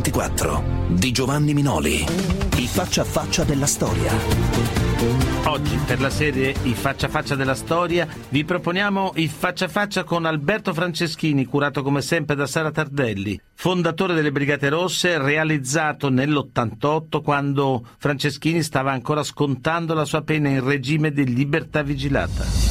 Mix 24 di Giovanni Minoli. I faccia a faccia della storia. Oggi per la serie I faccia a faccia della storia vi proponiamo il faccia a faccia con Alberto Franceschini, curato come sempre da Sara Tardelli, fondatore delle Brigate Rosse, realizzato nell'88 quando Franceschini stava ancora scontando la sua pena in regime di libertà vigilata.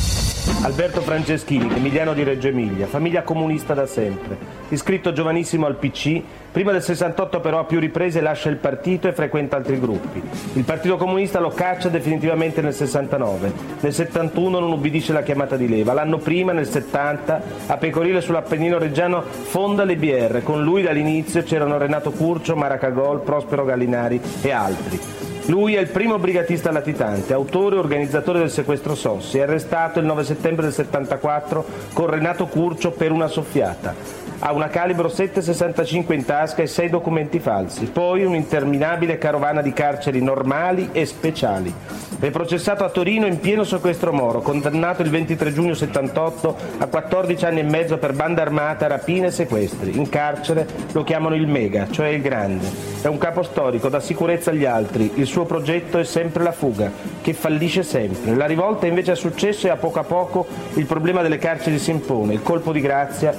Alberto Franceschini, emiliano di Reggio Emilia, famiglia comunista da sempre, iscritto giovanissimo al PC, prima del 68 però a più riprese lascia il partito e frequenta altri gruppi. Il Partito Comunista lo caccia definitivamente nel 69, nel 71 non ubbidisce la chiamata di leva, l'anno prima, nel 70, a Pecorile sull'Appennino Reggiano fonda le BR, con lui dall'inizio c'erano Renato Curcio, Maracagol, Prospero Gallinari e altri. Lui è il primo brigatista latitante, autore e organizzatore del sequestro Sossi, arrestato il 9 settembre del 74 con Renato Curcio per una soffiata. Ha una calibro 7,65 in tasca e sei documenti falsi, poi un'interminabile carovana di carceri normali e speciali. È processato a Torino in pieno sequestro Moro, condannato il 23 giugno 78 a 14 anni e mezzo per banda armata, rapine e sequestri. In carcere lo chiamano il Mega, cioè il Grande. È un capo storico, dà sicurezza agli altri. Il suo progetto è sempre la fuga, che fallisce sempre. La rivolta invece è successo e a poco a poco il problema delle carceri si impone. Il colpo di grazia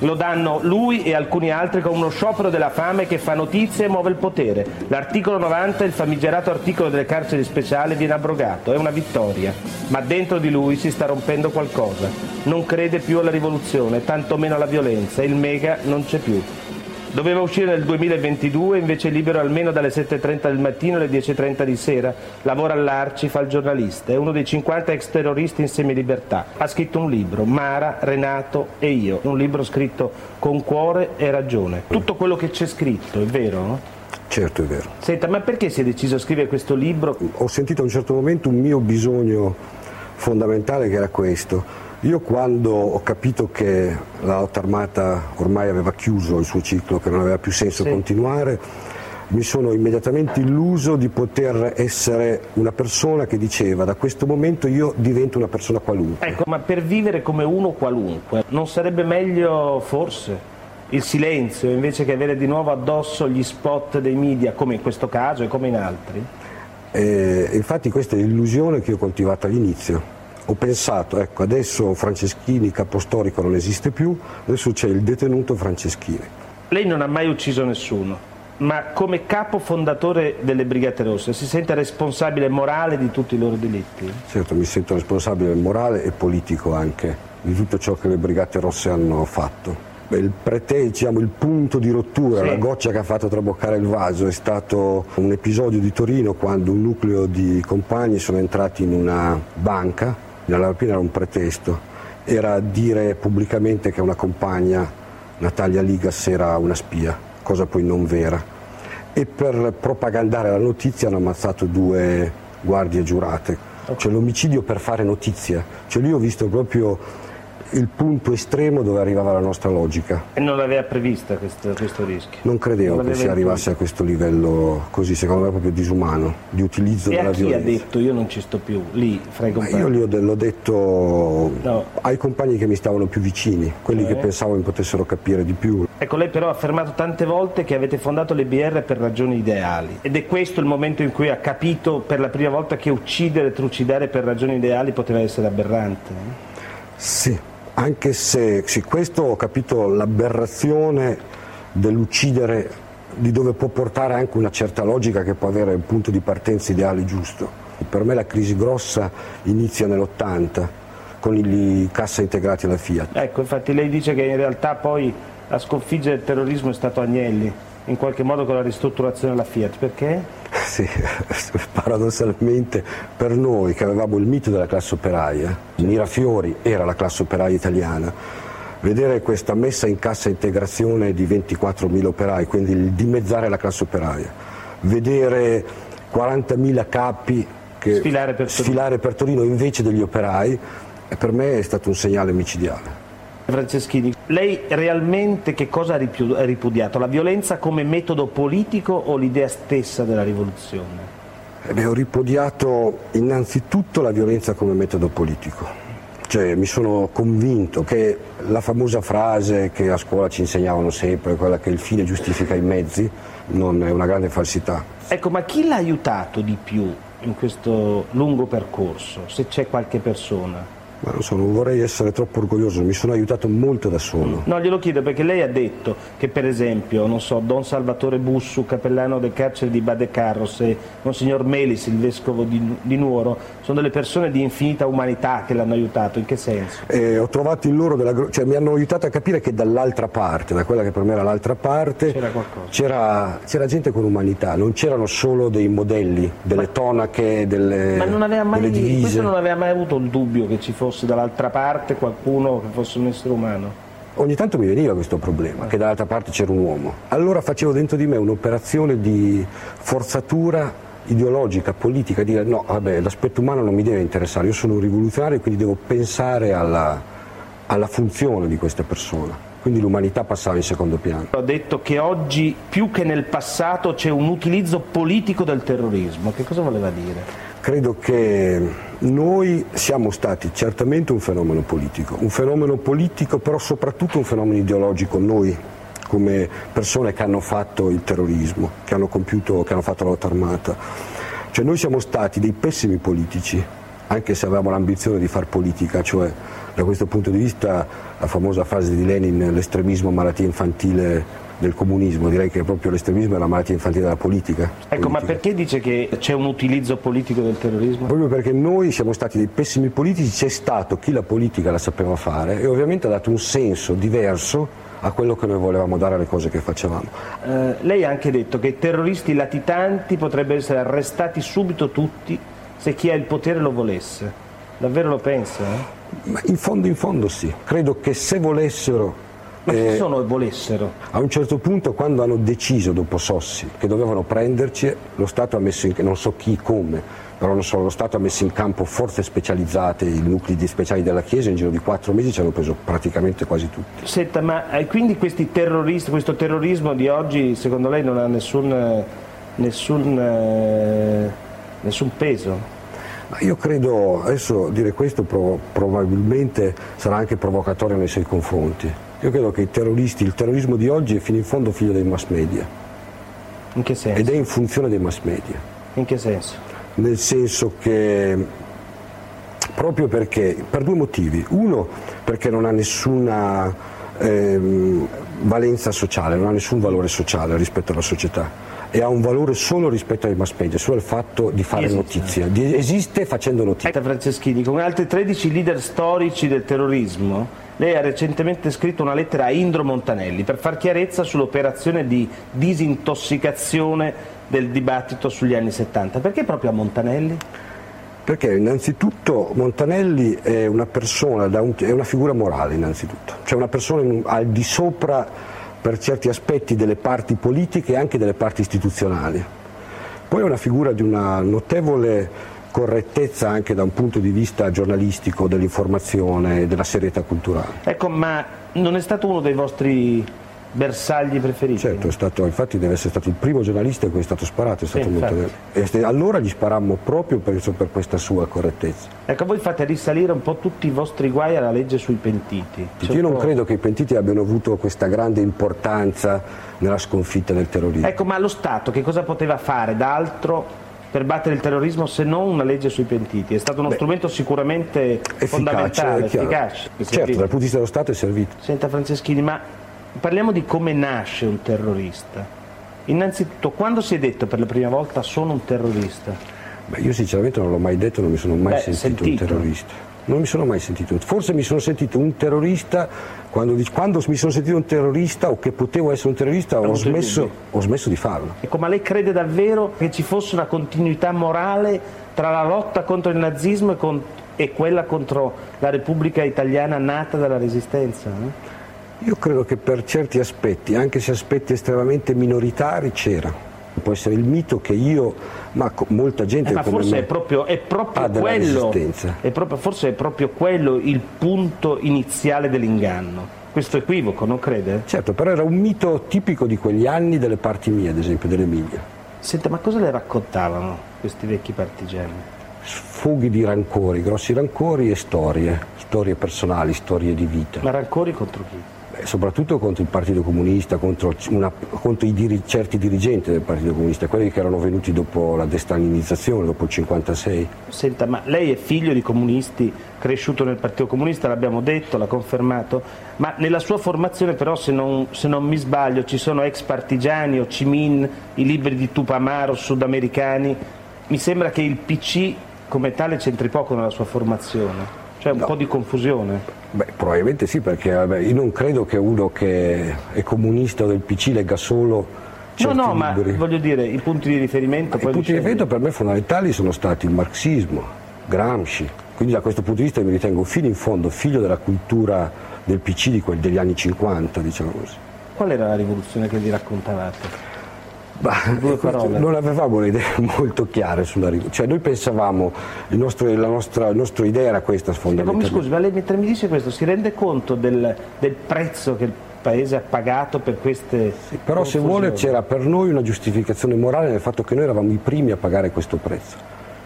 lo danno lui e alcuni altri con uno sciopero della fame che fa notizie e muove il potere. L'articolo 90, il famigerato articolo delle carceri speciali, viene abrogato, è una vittoria, ma dentro di lui si sta rompendo qualcosa. Non crede più alla rivoluzione, tantomeno alla violenza, il mega non c'è più. Doveva uscire nel 2022, invece è libero almeno dalle 7.30 del mattino alle 10.30 di sera. Lavora all'Arci, fa il giornalista. È uno dei 50 ex terroristi in semilibertà. Ha scritto un libro, Mara, Renato e io. Un libro scritto con cuore e ragione. Tutto quello che c'è scritto, è vero? No? Certo, è vero. Senta, ma perché si è deciso a scrivere questo libro? Ho sentito a un certo momento un mio bisogno fondamentale che era questo io quando ho capito che la lotta armata ormai aveva chiuso il suo ciclo, che non aveva più senso sì. continuare, mi sono immediatamente illuso di poter essere una persona che diceva da questo momento io divento una persona qualunque. Ecco, ma per vivere come uno qualunque, non sarebbe meglio forse il silenzio invece che avere di nuovo addosso gli spot dei media, come in questo caso e come in altri? Eh, infatti questa è l'illusione che ho coltivato all'inizio ho pensato, ecco, adesso Franceschini capostorico non esiste più, adesso c'è il detenuto Franceschini. Lei non ha mai ucciso nessuno, ma come capo fondatore delle Brigate Rosse si sente responsabile morale di tutti i loro delitti? Certo, mi sento responsabile morale e politico anche di tutto ciò che le Brigate Rosse hanno fatto. Il pretesto, diciamo, il punto di rottura, sì. la goccia che ha fatto traboccare il vaso è stato un episodio di Torino quando un nucleo di compagni sono entrati in una banca nella rapina era un pretesto, era dire pubblicamente che una compagna, Natalia Ligas, era una spia, cosa poi non vera. E per propagandare la notizia hanno ammazzato due guardie giurate. Cioè l'omicidio per fare notizia. Cioè lì ho visto proprio il punto estremo dove arrivava la nostra logica. E non l'aveva prevista questo, questo rischio? Non credevo non che si arrivasse a questo livello così, secondo me proprio disumano, di utilizzo e della violenza. E chi ha detto io non ci sto più, lì, fra i compagni? io ho, l'ho detto no. ai compagni che mi stavano più vicini, quelli eh. che pensavo mi potessero capire di più. Ecco, lei però ha affermato tante volte che avete fondato le BR per ragioni ideali ed è questo il momento in cui ha capito per la prima volta che uccidere, trucidare per ragioni ideali poteva essere aberrante. Sì, anche se sì, questo ho capito l'aberrazione dell'uccidere di dove può portare anche una certa logica che può avere un punto di partenza ideale giusto. Per me la crisi grossa inizia nell'80 con i cassa integrati alla Fiat. Ecco, infatti lei dice che in realtà poi a sconfiggere il terrorismo è stato Agnelli, in qualche modo con la ristrutturazione della Fiat, perché? Sì, paradossalmente per noi che avevamo il mito della classe operaia, Mirafiori era la classe operaia italiana, vedere questa messa in cassa integrazione di 24.000 operai, quindi il dimezzare la classe operaia, vedere 40.000 capi sfilare per, sfilare per Torino invece degli operai, per me è stato un segnale micidiale. Franceschini, lei realmente che cosa ha ripudiato? La violenza come metodo politico o l'idea stessa della rivoluzione? Eh beh, ho ripudiato innanzitutto la violenza come metodo politico. Cioè, mi sono convinto che la famosa frase che a scuola ci insegnavano sempre, quella che il fine giustifica i mezzi, non è una grande falsità. Ecco, ma chi l'ha aiutato di più in questo lungo percorso, se c'è qualche persona? Ma non so, non vorrei essere troppo orgoglioso, mi sono aiutato molto da solo. No, glielo chiedo perché lei ha detto che per esempio, non so, Don Salvatore Bussu, cappellano del carcere di Bade Carros e Monsignor Melis, il vescovo di, di Nuoro, sono delle persone di infinita umanità che l'hanno aiutato, in che senso? Eh, ho trovato in loro della, cioè mi hanno aiutato a capire che dall'altra parte, da quella che per me era l'altra parte, c'era, qualcosa. c'era, c'era gente con umanità, non c'erano solo dei modelli, delle Ma... tonache, delle, Ma non aveva mai, delle divise. questo non aveva mai avuto il dubbio che ci fosse fosse dall'altra parte qualcuno che fosse un essere umano? Ogni tanto mi veniva questo problema, che dall'altra parte c'era un uomo. Allora facevo dentro di me un'operazione di forzatura ideologica, politica, dire no, vabbè, l'aspetto umano non mi deve interessare, io sono un rivoluzionario e quindi devo pensare alla, alla funzione di questa persona. Quindi l'umanità passava in secondo piano. Ho detto che oggi più che nel passato c'è un utilizzo politico del terrorismo. Che cosa voleva dire? Credo che noi siamo stati certamente un fenomeno politico, un fenomeno politico però soprattutto un fenomeno ideologico, noi come persone che hanno fatto il terrorismo, che hanno, compiuto, che hanno fatto la lotta armata. Cioè noi siamo stati dei pessimi politici, anche se avevamo l'ambizione di far politica, cioè da questo punto di vista la famosa frase di Lenin, l'estremismo malattia infantile del comunismo, direi che proprio l'estremismo è la malattia infantile della politica. Ecco, politica. ma perché dice che c'è un utilizzo politico del terrorismo? Proprio perché noi siamo stati dei pessimi politici, c'è stato chi la politica la sapeva fare e ovviamente ha dato un senso diverso a quello che noi volevamo dare alle cose che facevamo. Eh, lei ha anche detto che i terroristi latitanti potrebbero essere arrestati subito tutti se chi ha il potere lo volesse. Davvero lo pensa? Eh? In fondo, in fondo sì. Credo che se volessero ma eh, sono e volessero? A un certo punto quando hanno deciso dopo Sossi che dovevano prenderci, lo Stato ha messo in non so chi, come, però non so, lo Stato ha messo in campo forze specializzate, i nuclei speciali della Chiesa, in giro di quattro mesi ci hanno preso praticamente quasi tutti. Senta, ma eh, quindi questi terroristi, questo terrorismo di oggi secondo lei non ha nessun, nessun, eh, nessun peso? Io credo, adesso dire questo probabilmente sarà anche provocatorio nei suoi confronti, io credo che i terroristi, il terrorismo di oggi è fino in fondo figlio dei mass media. In che senso? Ed è in funzione dei mass media. In che senso? Nel senso che proprio perché, per due motivi. Uno, perché non ha nessuna ehm, valenza sociale, non ha nessun valore sociale rispetto alla società e ha un valore solo rispetto ai mass media, solo il fatto di fare esiste. notizia, di, esiste facendo notizia. Franceschini, come altri 13 leader storici del terrorismo, lei ha recentemente scritto una lettera a Indro Montanelli per far chiarezza sull'operazione di disintossicazione del dibattito sugli anni 70. Perché proprio a Montanelli? Perché innanzitutto Montanelli è una persona, è una figura morale innanzitutto, cioè una persona al di sopra per certi aspetti delle parti politiche e anche delle parti istituzionali. Poi è una figura di una notevole correttezza anche da un punto di vista giornalistico dell'informazione e della serietà culturale. Ecco, ma non è stato uno dei vostri bersagli preferiti? Certo, stato, infatti deve essere stato il primo giornalista a cui è stato sparato, è stato sì, molto allora gli sparammo proprio penso, per questa sua correttezza. Ecco, voi fate risalire un po' tutti i vostri guai alla legge sui pentiti. Cioè, Io non credo che i pentiti abbiano avuto questa grande importanza nella sconfitta del terrorismo. Ecco, ma lo Stato che cosa poteva fare d'altro per battere il terrorismo se non una legge sui pentiti? È stato uno Beh, strumento sicuramente efficace, fondamentale, efficace. Certo, dal punto di vista dello Stato è servito. Senta Franceschini, ma parliamo di come nasce un terrorista. Innanzitutto, quando si è detto per la prima volta sono un terrorista? Beh, io sinceramente non l'ho mai detto, non mi sono mai Beh, sentito, sentito un terrorista. Non mi sono mai sentito, forse mi sono sentito un terrorista quando, quando, mi sono sentito un terrorista o che potevo essere un terrorista ho smesso, ho smesso, di farlo. Ecco, ma lei crede davvero che ci fosse una continuità morale tra la lotta contro il nazismo e, con, e quella contro la Repubblica Italiana nata dalla Resistenza? Eh? Io credo che per certi aspetti, anche se aspetti estremamente minoritari, c'era può essere il mito che io, ma molta gente eh, ma forse è proprio, è proprio quello, è proprio, forse è proprio quello il punto iniziale dell'inganno. Questo equivoco, non crede? Certo, però era un mito tipico di quegli anni delle parti mie, ad esempio dell'Emilia. Senta, ma cosa le raccontavano questi vecchi partigiani? sfoghi di rancori, grossi rancori e storie, storie personali, storie di vita. Ma rancori contro chi? Soprattutto contro il Partito Comunista, contro, una, contro diri, certi dirigenti del Partito Comunista, quelli che erano venuti dopo la destalinizzazione, dopo il 56. Senta, ma lei è figlio di comunisti, cresciuto nel Partito Comunista, l'abbiamo detto, l'ha confermato, ma nella sua formazione però, se non, se non mi sbaglio, ci sono ex partigiani, Ho Chi Minh, i libri di Tupamaro, sudamericani, mi sembra che il PC come tale c'entri poco nella sua formazione, cioè un no. po' di confusione. Beh, probabilmente sì, perché vabbè, io non credo che uno che è comunista del PC legga solo No, no, ma voglio dire, i punti di riferimento... I punti di riferimento per me fondamentali sono stati il marxismo, Gramsci, quindi da questo punto di vista mi ritengo fino in fondo figlio della cultura del PC di quel, degli anni 50, diciamo così. Qual era la rivoluzione che vi raccontavate? Bah, non avevamo le idee molto chiare sulla rivoluzione, cioè noi pensavamo, nostro, la, nostra, la, nostra, idea era questa fondamentalmente. Mi scusi, ma lei mentre mi dice questo si rende conto del, del prezzo che il Paese ha pagato per queste... Sì, però se vuole c'era per noi una giustificazione morale nel fatto che noi eravamo i primi a pagare questo prezzo.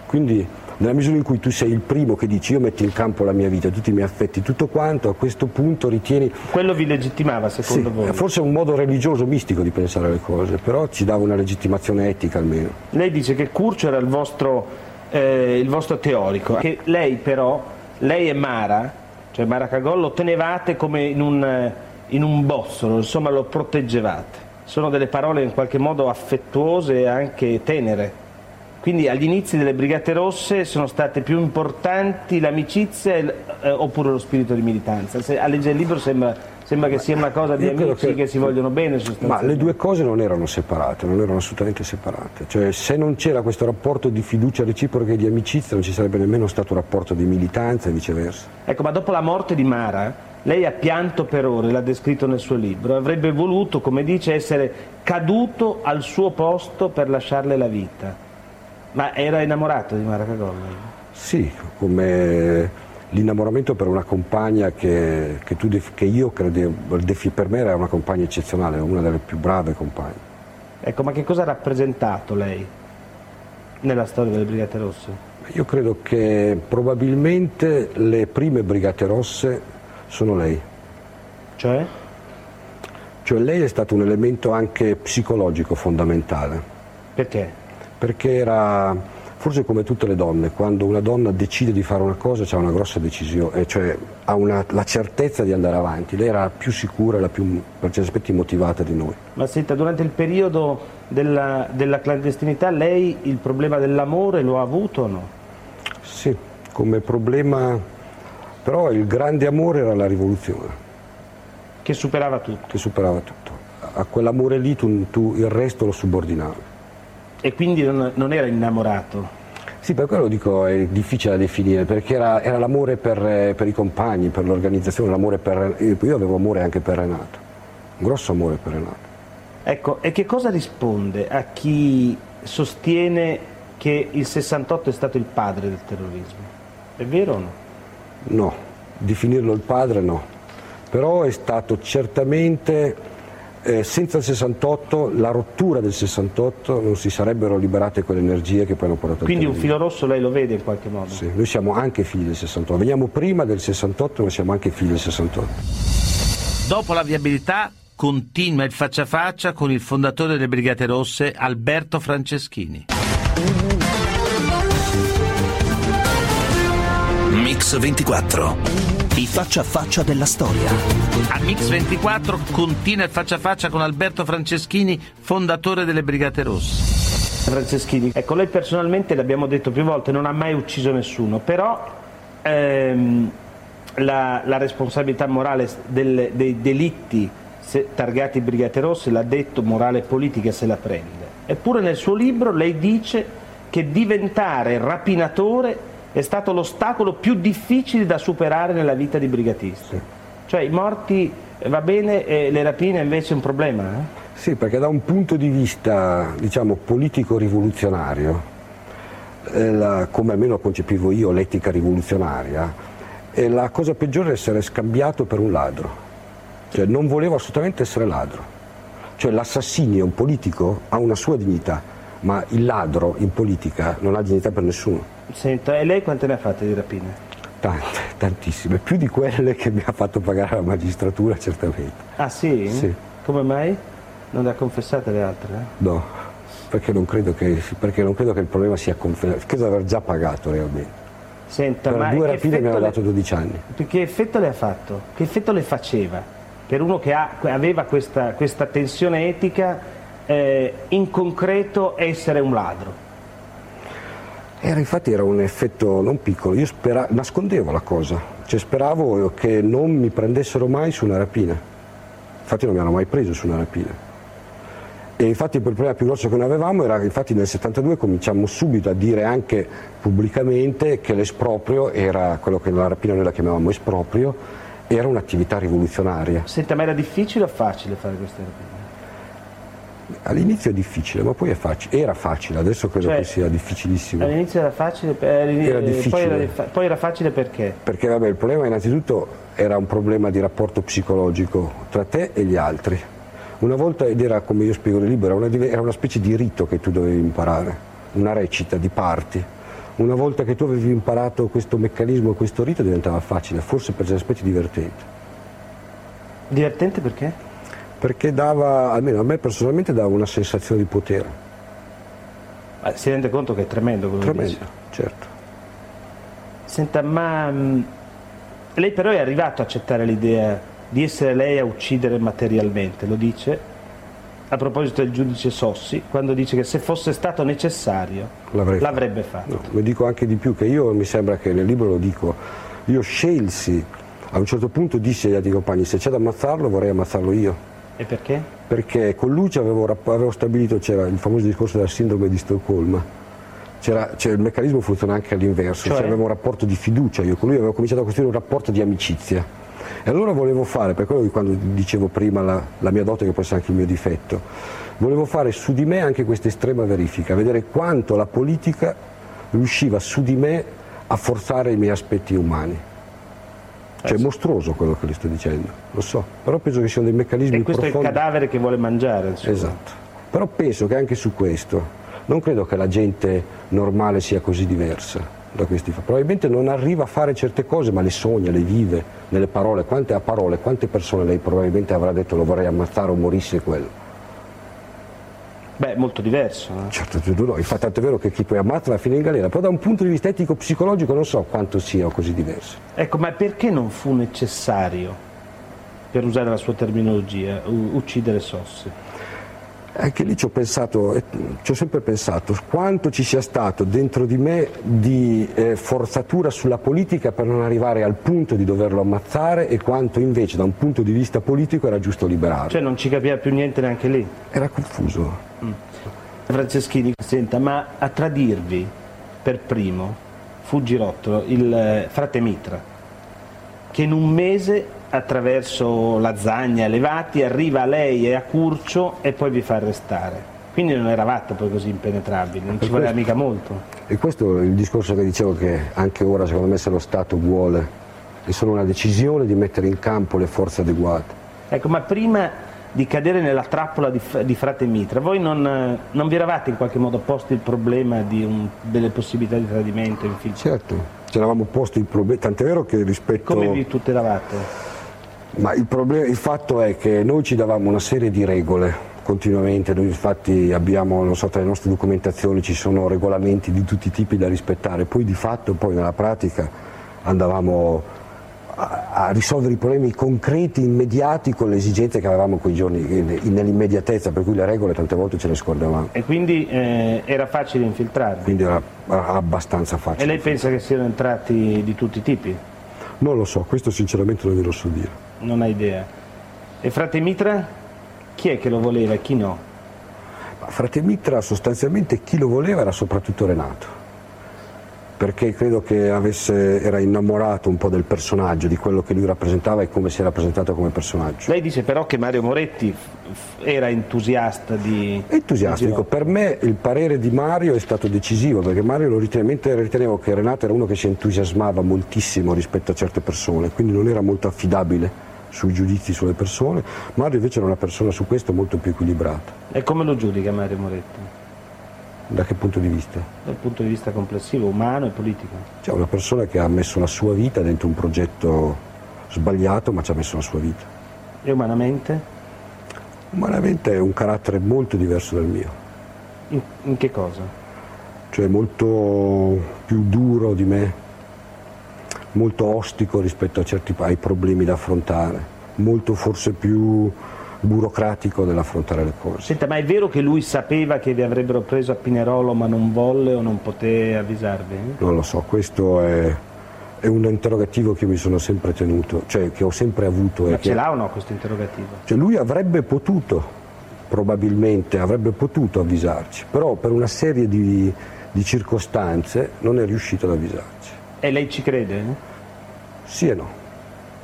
Quindi nella misura in cui tu sei il primo che dici io metto in campo la mia vita, tutti i miei affetti, tutto quanto, a questo punto ritieni... Quello vi legittimava secondo sì, voi? Forse è un modo religioso, mistico di pensare alle cose, però ci dava una legittimazione etica almeno. Lei dice che Curcio era il vostro, eh, il vostro teorico, che lei però, lei e Mara, cioè Mara Cagol, lo tenevate come in un, in un bozzolo, insomma lo proteggevate. Sono delle parole in qualche modo affettuose e anche tenere. Quindi agli inizi delle Brigate Rosse sono state più importanti l'amicizia eh, oppure lo spirito di militanza? Se, a leggere il libro sembra, sembra che sia una cosa di amici che, che, si vogliono bene. Ma le due cose non erano separate, non erano assolutamente separate. Cioè, se non c'era questo rapporto di fiducia reciproca e di amicizia non ci sarebbe nemmeno stato un rapporto di militanza e viceversa. Ecco, ma dopo la morte di Mara, lei ha pianto per ore, l'ha descritto nel suo libro, avrebbe voluto, come dice, essere caduto al suo posto per lasciarle la vita. Ma era innamorato di Mara Cagogna? Sì, come l'innamoramento per una compagna che, che, tu, che io credevo, per me era una compagna eccezionale, una delle più brave compagne. Ecco, ma che cosa ha rappresentato lei nella storia delle Brigate Rosse? Io credo che probabilmente le prime Brigate Rosse sono lei. Cioè? Cioè lei è stato un elemento anche psicologico fondamentale. Perché? Perché era forse come tutte le donne, quando una donna decide di fare una cosa c'è una grossa decisione, cioè ha una, la certezza di andare avanti, lei era più sicura e la più per certi aspetti motivata di noi. Ma senta, durante il periodo della, della clandestinità lei il problema dell'amore lo ha avuto o no? Sì, come problema, però il grande amore era la rivoluzione. Che superava tutto? Che superava tutto. A quell'amore lì tu, tu il resto lo subordinavi. E quindi non, non era innamorato? Sì, per quello dico è difficile da definire, perché era, era l'amore per, per, i compagni, per l'organizzazione, l'amore per... Io avevo amore anche per Renato, un grosso amore per Renato. Ecco, e che cosa risponde a chi sostiene che il 68 è stato il padre del terrorismo? È vero o no? No, definirlo il padre no, però è stato certamente eh, senza il 68, la rottura del 68, non si sarebbero liberate quelle energie che poi hanno portato Quindi un filo rosso lei lo vede in qualche modo? Sì, noi siamo anche figli del 68, veniamo prima del 68 ma siamo anche figli del 68. Dopo la viabilità continua il faccia a faccia con il fondatore delle Brigate Rosse, Alberto Franceschini. Mix 24 i faccia a faccia della storia. A Mix 24 continua il faccia a faccia con Alberto Franceschini, fondatore delle Brigate Rosse. Franceschini, ecco, lei personalmente, l'abbiamo detto più volte, non ha mai ucciso nessuno, però ehm, la, la, responsabilità morale del, dei delitti targati Brigate Rosse, l'ha detto, morale e politica se la prende. Eppure nel suo libro lei dice che diventare rapinatore è stato l'ostacolo più difficile da superare nella vita di brigatisti. Cioè i morti eh, va bene e le rapine invece è un problema? Eh? Sì, perché da un punto di vista diciamo, politico-rivoluzionario, eh, la, come almeno concepivo io l'etica rivoluzionaria, è la cosa peggiore è essere scambiato per un ladro. Cioè, non volevo assolutamente essere ladro. Cioè, l'assassinio, un politico, ha una sua dignità ma il ladro in politica non ha dignità per nessuno. Senta, e lei quante ne ha fatte di rapine? Tante, tantissime, più di quelle che mi ha fatto pagare la magistratura certamente. Ah sì? Sì. Come mai? Non le ha confessate le altre? Eh? No, perché non, credo che, perché non credo che il problema sia confessato, credo di aver già pagato realmente. Senta, per ma due rapine mi hanno dato 12 anni. Che effetto le ha fatto? Che effetto le faceva? Per uno che ha- aveva questa, questa tensione etica, eh, in concreto essere un ladro. Era, infatti era un effetto non piccolo, io spera- nascondevo la cosa, cioè speravo che non mi prendessero mai su una rapina, infatti non mi hanno mai preso su una rapina. E infatti il problema più grosso che noi avevamo era infatti nel 72 cominciamo subito a dire anche pubblicamente che l'esproprio era quello che nella rapina noi la chiamavamo esproprio, era un'attività rivoluzionaria. Senta, ma era difficile o facile fare queste rapine? All'inizio è difficile, ma poi è facile. Era facile, adesso credo Cioè, che sia difficilissimo. All'inizio era facile, per- Era eh. Poi, era, poi era facile perché? Perché vabbè, il problema innanzitutto era un problema di rapporto psicologico tra te e gli altri. Una volta, ed era come io spiego nel libro, era una, era una specie di rito che tu dovevi imparare, una recita di parti. Una volta che tu avevi imparato questo meccanismo, questo rito diventava facile, forse per certi aspetti divertente. Divertente perché? Perché dava, almeno a me personalmente, dava una sensazione di potere. Ma si rende conto che è tremendo quello che Tremendo, dice. certo. Senta, ma mh, lei però è arrivato a accettare l'idea di essere lei a uccidere materialmente, lo dice a proposito del giudice Sossi, quando dice che se fosse stato necessario fatto. l'avrebbe fatto. No, mi dico anche di più, che io mi sembra che nel libro lo dico, io scelsi, a un certo punto dissi agli altri compagni, se c'è da ammazzarlo vorrei ammazzarlo io, E perché? perché con lui ci avevo, avevo stabilito, c'era il famoso discorso della sindrome di Stoccolma, c'era, cioè, il meccanismo funziona anche all'inverso, Cioè? cioè, avevo un rapporto di fiducia, io con lui avevo cominciato a costruire un rapporto di amicizia. E allora volevo fare, per quello di quando dicevo prima la, la mia dote che può essere anche il mio difetto, volevo fare su di me anche questa estrema verifica, vedere quanto la politica riusciva su di me a forzare i miei aspetti umani. Cioè è mostruoso quello che le sto dicendo, lo so, però penso che siano dei meccanismi E questo è il profondi. cadavere che vuole mangiare. insomma. Esatto. Però penso che anche su questo non credo che la gente normale sia così diversa da questi fa. Probabilmente non arriva a fare certe cose, ma le sogna, le vive nelle parole. Quante a parole, quante persone lei probabilmente avrà detto lo vorrei ammazzare o morisse quello? Beh, molto diverso. eh. Certo, tu no. Infatti tanto è vero che chi poi ammazza va a finire in galera, però da un punto di vista etico-psicologico non so quanto sia così diverso. Ecco, ma perché non fu necessario, per usare la sua terminologia, uccidere Sossi? Anche lì ci ho pensato, ci ho sempre pensato quanto ci sia stato dentro di me di eh, forzatura sulla politica per non arrivare al punto di doverlo ammazzare e quanto invece da un punto di vista politico era giusto liberarlo. Cioè non ci capiva più niente neanche lì. Era confuso. Franceschini, senta, ma a tradirvi per primo fu Girottolo, il eh, frate Mitra, che in un mese attraverso Lazzagna e Levati arriva a lei e a Curcio e poi vi fa arrestare. Quindi non eravate poi così impenetrabili, non ci voleva mica molto. E questo è il discorso che dicevo che anche ora secondo me se lo Stato vuole è solo una decisione di mettere in campo le forze adeguate. Ecco, ma prima di cadere nella trappola di, di frate Mitra, voi non, non vi eravate in qualche modo posti il problema un- delle possibilità di tradimento, infiltrazione? Certo, ci eravamo posti il problema, tant'è vero che rispetto... Come vi tutelavate? Ma il, problema, il fatto è che noi ci davamo una serie di regole continuamente, noi infatti abbiamo, non so, tra le nostre documentazioni ci sono regolamenti di tutti i tipi da rispettare, poi di fatto, poi nella pratica andavamo a, a risolvere i problemi concreti, immediati con le esigenze che avevamo quei giorni, in- nell'immediatezza, per cui le regole tante volte ce le scordavamo, E quindi eh, era facile infiltrarvi? quindi era, abbastanza E facile. lei pensa che siano entrati di tutti i tipi? Non lo so, questo sinceramente non glielo so dire. Non ha idea. E frate Mitra? Chi è che lo voleva e chi no? Ma Frate Mitra sostanzialmente chi lo voleva era soprattutto Renato, perché credo che avesse, era innamorato un po' del personaggio, di quello che lui rappresentava e come si è rappresentato come personaggio. Lei dice però che Mario Moretti era entusiasta di... Entusiastico, per me il parere di Mario è stato decisivo perché Mario lo riteneva, mentre ritenevo che Renato era uno che si entusiasmava moltissimo rispetto a certe persone, quindi non era molto affidabile sui giudizi sulle persone, Mario invece era una persona su questo molto più equilibrata. E come lo giudica Mario Moretti? Da che punto di vista? Dal punto di vista complessivo, umano e politico. C'è una persona che ha messo la sua vita dentro un progetto sbagliato, ma ci ha messo la sua vita. E umanamente? Umanamente è un carattere molto diverso dal mio. In, in che cosa? Cioè molto più duro di me, molto ostico rispetto certi, ai problemi da affrontare, molto forse più burocratico nell'affrontare le cose. Senta, ma è vero che lui sapeva che vi avrebbero preso a Pinerolo ma non volle o non poté avvisarvi? Non lo so, questo è, è un interrogativo che mi sono sempre tenuto, cioè che ho sempre avuto. Ma che, ce l'ha o no questo interrogativo? Cioè lui avrebbe potuto, probabilmente avrebbe potuto avvisarci, però per una serie di, di circostanze non è riuscito ad avvisarci. E lei ci crede? Sì e no.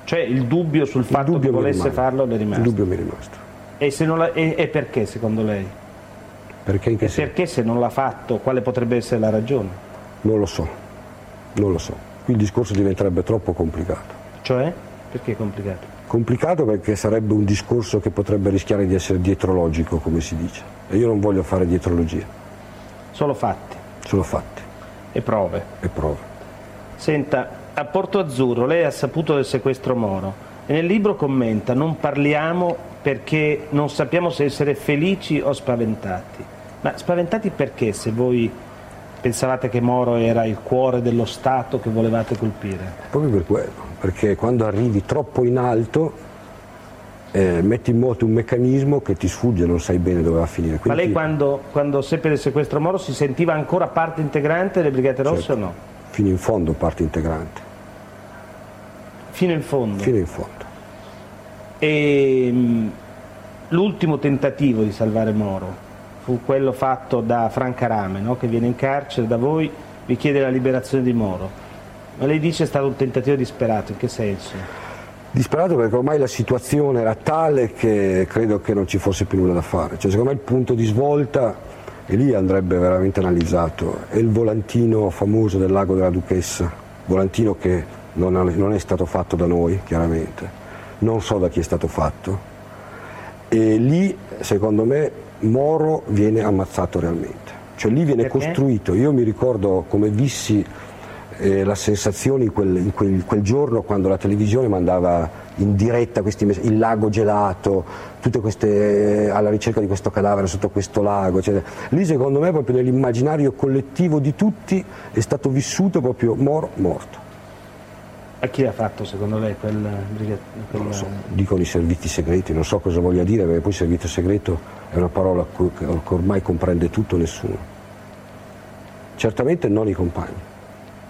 Cioè il dubbio sul il fatto dubbio che volesse farlo le è rimasto? Il dubbio mi è rimasto. E, la, e, e perché secondo lei? Perché, in che e perché se non l'ha fatto quale potrebbe essere la ragione? Non lo so, non lo so. Qui il discorso diventerebbe troppo complicato. Cioè? Perché è complicato? Complicato perché sarebbe un discorso che potrebbe rischiare di essere dietrologico, come si dice. E io non voglio fare dietrologia. Solo fatti? Solo fatti. E prove? E prove. Senta, a Porto Azzurro lei ha saputo del sequestro Moro e nel libro commenta non parliamo perché non sappiamo se essere felici o spaventati. Ma spaventati perché se voi pensavate che Moro era il cuore dello Stato che volevate colpire? Proprio per quello, perché quando arrivi troppo in alto eh, metti in moto un meccanismo che ti sfugge, non sai bene dove va a finire. Quindi Ma lei quando, quando seppe del sequestro Moro si sentiva ancora parte integrante delle Brigate Rosse certo. o no? Fino in fondo parte integrante. Fino in fondo? Fino in fondo. E mm, l'ultimo tentativo di salvare Moro fu quello fatto da Franca Rame, no? che viene in carcere da voi, vi chiede la liberazione di Moro. Ma lei dice è stato un tentativo disperato, in che senso? Disperato perché ormai la situazione era tale che credo che non ci fosse più nulla da fare. Cioè, secondo me il punto di svolta, e lì andrebbe veramente analizzato, è il volantino famoso del lago della Duchessa, volantino che non è stato fatto da noi chiaramente, non so da chi è stato fatto. E lì secondo me Moro viene ammazzato realmente, cioè lì viene Perché? costruito, io mi ricordo come vissi eh, la sensazione in quel, in quel, quel, giorno quando la televisione mandava in diretta questi il lago gelato, tutte queste eh, alla ricerca di questo cadavere sotto questo lago, eccetera. lì secondo me proprio nell'immaginario collettivo di tutti è stato vissuto proprio Moro morto. A chi ha fatto secondo lei quel, quel... So, dicono i servizi segreti, non so cosa voglia dire perché poi servizio segreto è una parola che ormai comprende tutto nessuno. Certamente non i compagni.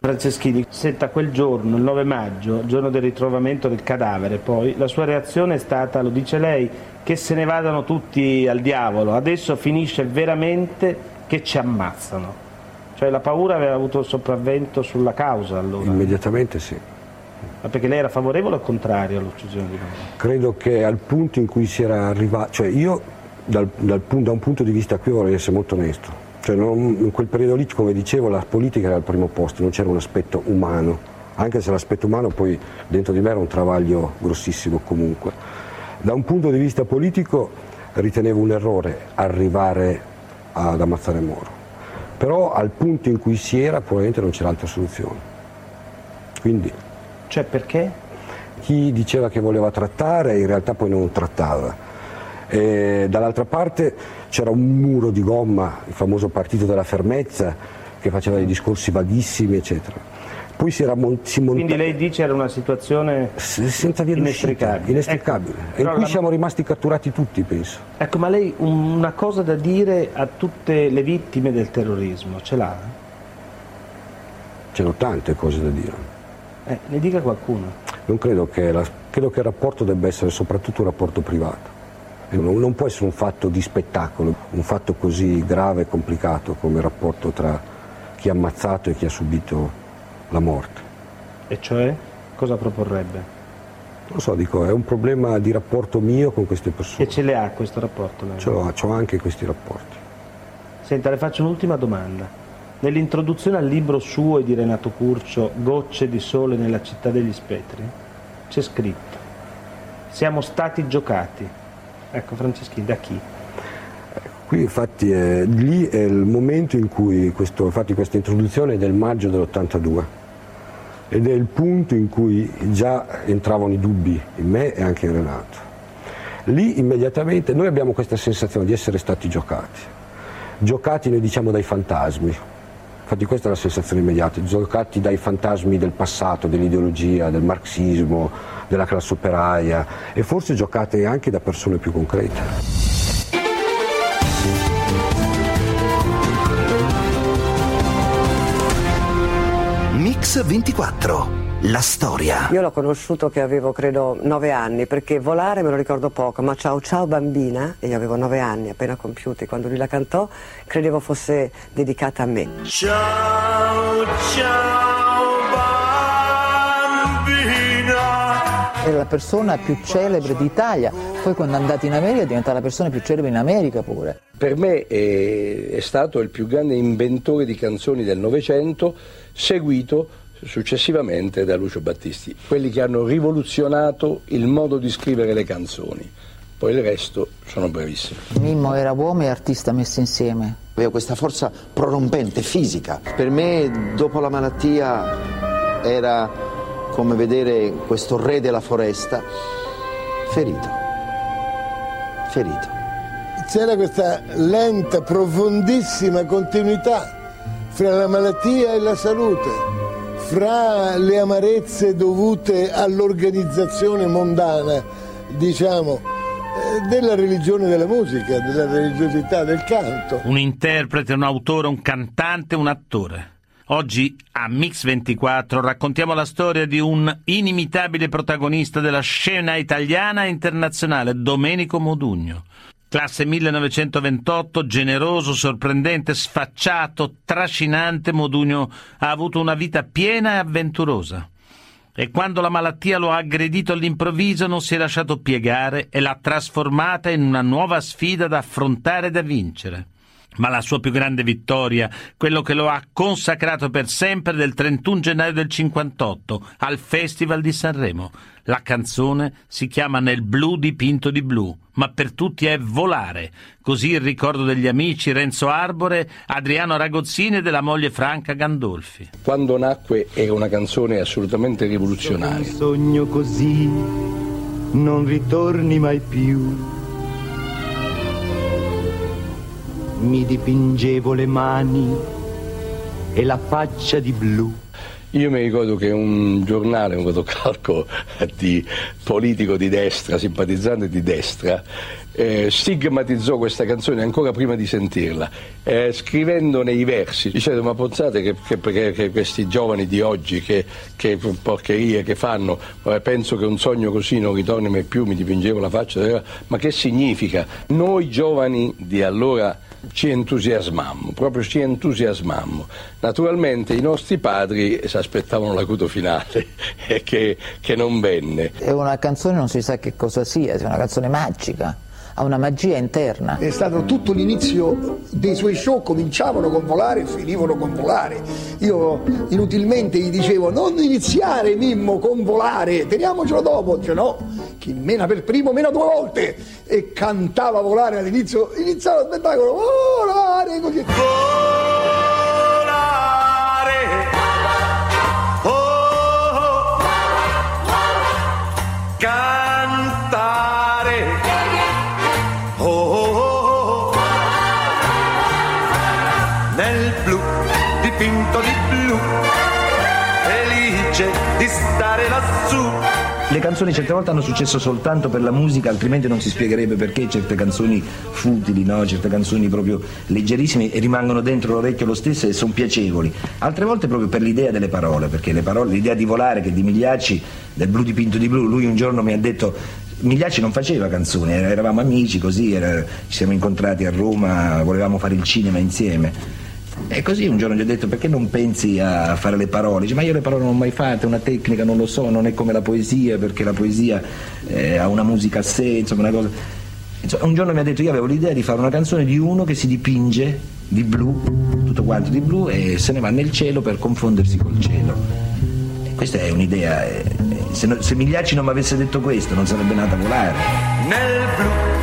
Franceschini, senta quel giorno, il 9 maggio, giorno del ritrovamento del cadavere, poi la sua reazione è stata, lo dice lei, che se ne vadano tutti al diavolo, adesso finisce veramente che ci ammazzano. Cioè la paura aveva avuto il sopravvento sulla causa allora? Immediatamente sì. Ma perché lei era favorevole o contrario all'uccisione di Moro? Credo che al punto in cui si era arrivato, cioè io dal, dal, da un punto di vista qui vorrei essere molto onesto, cioè non, in quel periodo lì, come dicevo, la politica era al primo posto, non c'era un aspetto umano, anche se l'aspetto umano poi dentro di me era un travaglio grossissimo comunque. Da un punto di vista politico ritenevo un errore arrivare ad ammazzare Moro, però al punto in cui si era probabilmente non c'era altra soluzione. Quindi cioè perché? Chi diceva che voleva trattare in realtà poi non trattava. E dall'altra parte c'era un muro di gomma, il famoso partito della fermezza, che faceva dei discorsi vaghissimi, eccetera. Poi si era mon- si monta- Quindi lei dice era una situazione S- senza via inestricabile. inestricabile. Ecco, in cui la... siamo rimasti catturati tutti, penso. Ecco, ma lei una cosa da dire a tutte le vittime del terrorismo ce l'ha? C'erano tante cose da dire. Eh, ne dica qualcuno. Non credo che, la, credo che il rapporto debba essere soprattutto un rapporto privato. Non, non può essere un fatto di spettacolo, un fatto così grave e complicato come il rapporto tra chi ha ammazzato e chi ha subito la morte. E cioè cosa proporrebbe? Non lo so, dico, è un problema di rapporto mio con queste persone. E ce le ha questo rapporto? Ce l'ho, ho anche questi rapporti. Senta, le faccio un'ultima domanda. Nell'introduzione al libro suo e di Renato Curcio, Gocce di sole nella città degli spettri, c'è scritto, siamo stati giocati. Ecco Franceschini, da chi? Qui infatti è, lì è il momento in cui questo, infatti questa introduzione è del maggio dell'82 ed è il punto in cui già entravano i dubbi in me e anche in Renato. Lì immediatamente noi abbiamo questa sensazione di essere stati giocati, giocati noi diciamo dai fantasmi, infatti questa è la sensazione immediata, giocati dai fantasmi del passato, dell'ideologia, del marxismo, della classe operaia e forse giocate anche da persone più concrete. Mix 24. La storia. Io l'ho conosciuto che avevo credo nove anni, perché volare me lo ricordo poco, ma ciao ciao bambina, e io avevo nove anni appena compiuti quando lui la cantò, credevo fosse dedicata a me. Ciao ciao bambina. Era la persona più celebre d'Italia, poi quando è andato in America è diventata la persona più celebre in America pure. Per me è, è stato il più grande inventore di canzoni del Novecento seguito successivamente da Lucio Battisti, quelli che hanno rivoluzionato il modo di scrivere le canzoni. Poi il resto sono brevissimi. Mimmo era uomo e artista messi insieme. Aveva questa forza prorompente, fisica. Per me, dopo la malattia, era come vedere questo re della foresta ferito. Ferito. C'era questa lenta, profondissima continuità fra la malattia e la salute, fra le amarezze dovute all'organizzazione mondana, diciamo, eh, della religione della musica, della religiosità del canto. Un interprete, un autore, un cantante, un attore. Oggi a Mix 24 raccontiamo la storia di un inimitabile protagonista della scena italiana e internazionale, Domenico Modugno. Classe 1928, generoso, sorprendente, sfacciato, trascinante, Modugno ha avuto una vita piena e avventurosa. E quando la malattia lo ha aggredito all'improvviso non si è lasciato piegare e l'ha trasformata in una nuova sfida da affrontare e da vincere. Ma la sua più grande vittoria, quello che lo ha consacrato per sempre del 31 gennaio del 58 al Festival di Sanremo. La canzone si chiama Nel blu dipinto di blu, ma per tutti è Volare. Così il ricordo degli amici Renzo Arbore, Adriano Ragozzini e della moglie Franca Gandolfi. Quando nacque era una canzone assolutamente rivoluzionaria. Un sogno così non ritorni mai più mi dipingevo le mani e la faccia di blu. Io mi ricordo che un giornale, un fotocalco di politico di destra, simpatizzante di destra, eh, stigmatizzò questa canzone ancora prima di sentirla, eh, scrivendone i versi, dicendo ma pensate che, che, che questi giovani di oggi, che, che, porcherie che fanno, penso che un sogno così non ritorni mai più, mi dipingevo la faccia, ma che significa? Noi giovani di allora ci entusiasmammo, proprio ci entusiasmammo. Naturalmente i nostri padri si aspettavano l'acuto finale che, che non venne. È una canzone, non si sa che cosa sia, è una canzone magica ha una magia interna. È stato tutto l'inizio dei suoi show, cominciavano con volare e finivano con volare. Io inutilmente gli dicevo non iniziare Mimmo con volare, teniamocelo dopo. Dice no, chi mena per primo mena due volte. E cantava volare all'inizio, iniziava lo spettacolo, volare così. Le canzoni certe volte hanno successo soltanto per la musica, altrimenti non si spiegherebbe perché certe canzoni futili, no? certe canzoni proprio leggerissime rimangono dentro l'orecchio lo stesso e sono piacevoli. Altre volte proprio per l'idea delle parole, perché le parole, l'idea di volare che di Migliacci, del blu dipinto di blu, lui un giorno mi ha detto Migliacci non faceva canzoni, eravamo amici così, era, ci siamo incontrati a Roma, volevamo fare il cinema insieme e così un giorno gli ho detto perché non pensi a fare le parole? Dice, ma io le parole non ho mai fatte, una tecnica non lo so, non è come la poesia, perché la poesia eh, ha una musica a sé, insomma una cosa. Insomma, un giorno mi ha detto io avevo l'idea di fare una canzone di uno che si dipinge di blu, tutto quanto di blu, e se ne va nel cielo per confondersi col cielo. E questa è un'idea. Eh, se, no, se Migliacci non mi avesse detto questo non sarebbe nata a volare. Nel blu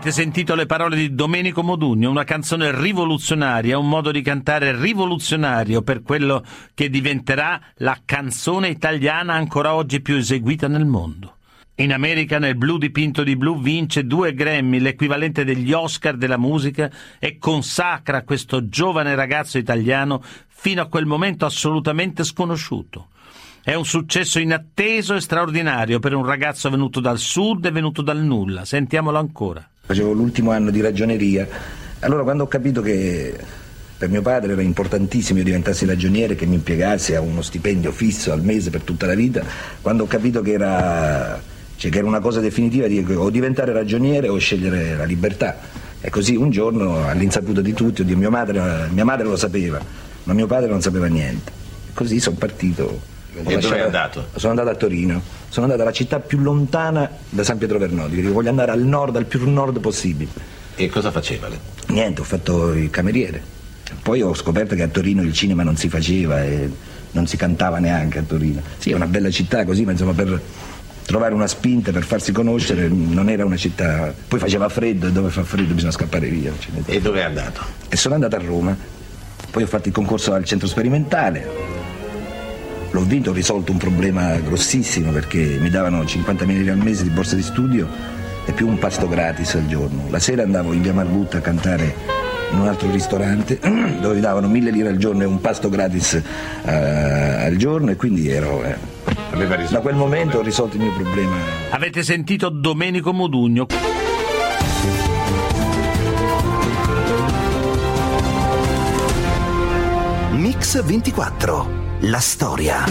Avete sentito le parole di Domenico Modugno, una canzone rivoluzionaria, un modo di cantare rivoluzionario per quello che diventerà la canzone italiana ancora oggi più eseguita nel mondo. In America nel blu dipinto di blu vince due Grammy, l'equivalente degli Oscar della musica, e consacra questo giovane ragazzo italiano fino a quel momento assolutamente sconosciuto. È un successo inatteso e straordinario per un ragazzo venuto dal sud e venuto dal nulla. Sentiamolo ancora. Facevo l'ultimo anno di ragioneria, allora quando ho capito che per mio padre era importantissimo io diventassi ragioniere, che mi impiegassi a uno stipendio fisso al mese per tutta la vita, quando ho capito che era, cioè, che era una cosa definitiva, dico, o diventare ragioniere o scegliere la libertà. E così un giorno, all'insaputa di tutti, mia madre, mia madre lo sapeva, ma mio padre non sapeva niente. E così sono partito. E dove è andato? Sono andato a Torino, sono andato alla città più lontana da San Pietro Vernodi, voglio andare al nord, al più nord possibile. E cosa faceva lei? Niente, ho fatto il cameriere. Poi ho scoperto che a Torino il cinema non si faceva e non si cantava neanche a Torino. Sì, è una bella città così, ma insomma per trovare una spinta, per farsi conoscere, non era una città. Poi faceva freddo e dove fa freddo bisogna scappare via. E dove è andato? E sono andato a Roma. Poi ho fatto il concorso al centro sperimentale, L'ho vinto, ho risolto un problema grossissimo perché mi davano 50.000 lire al mese di borsa di studio e più un pasto gratis al giorno. La sera andavo in via Margutta a cantare in un altro ristorante dove mi davano 1.000 lire al giorno e un pasto gratis uh, al giorno e quindi ero... Eh, da quel momento ho risolto il mio problema. Avete sentito Domenico Modugno. Mix 24 la storia.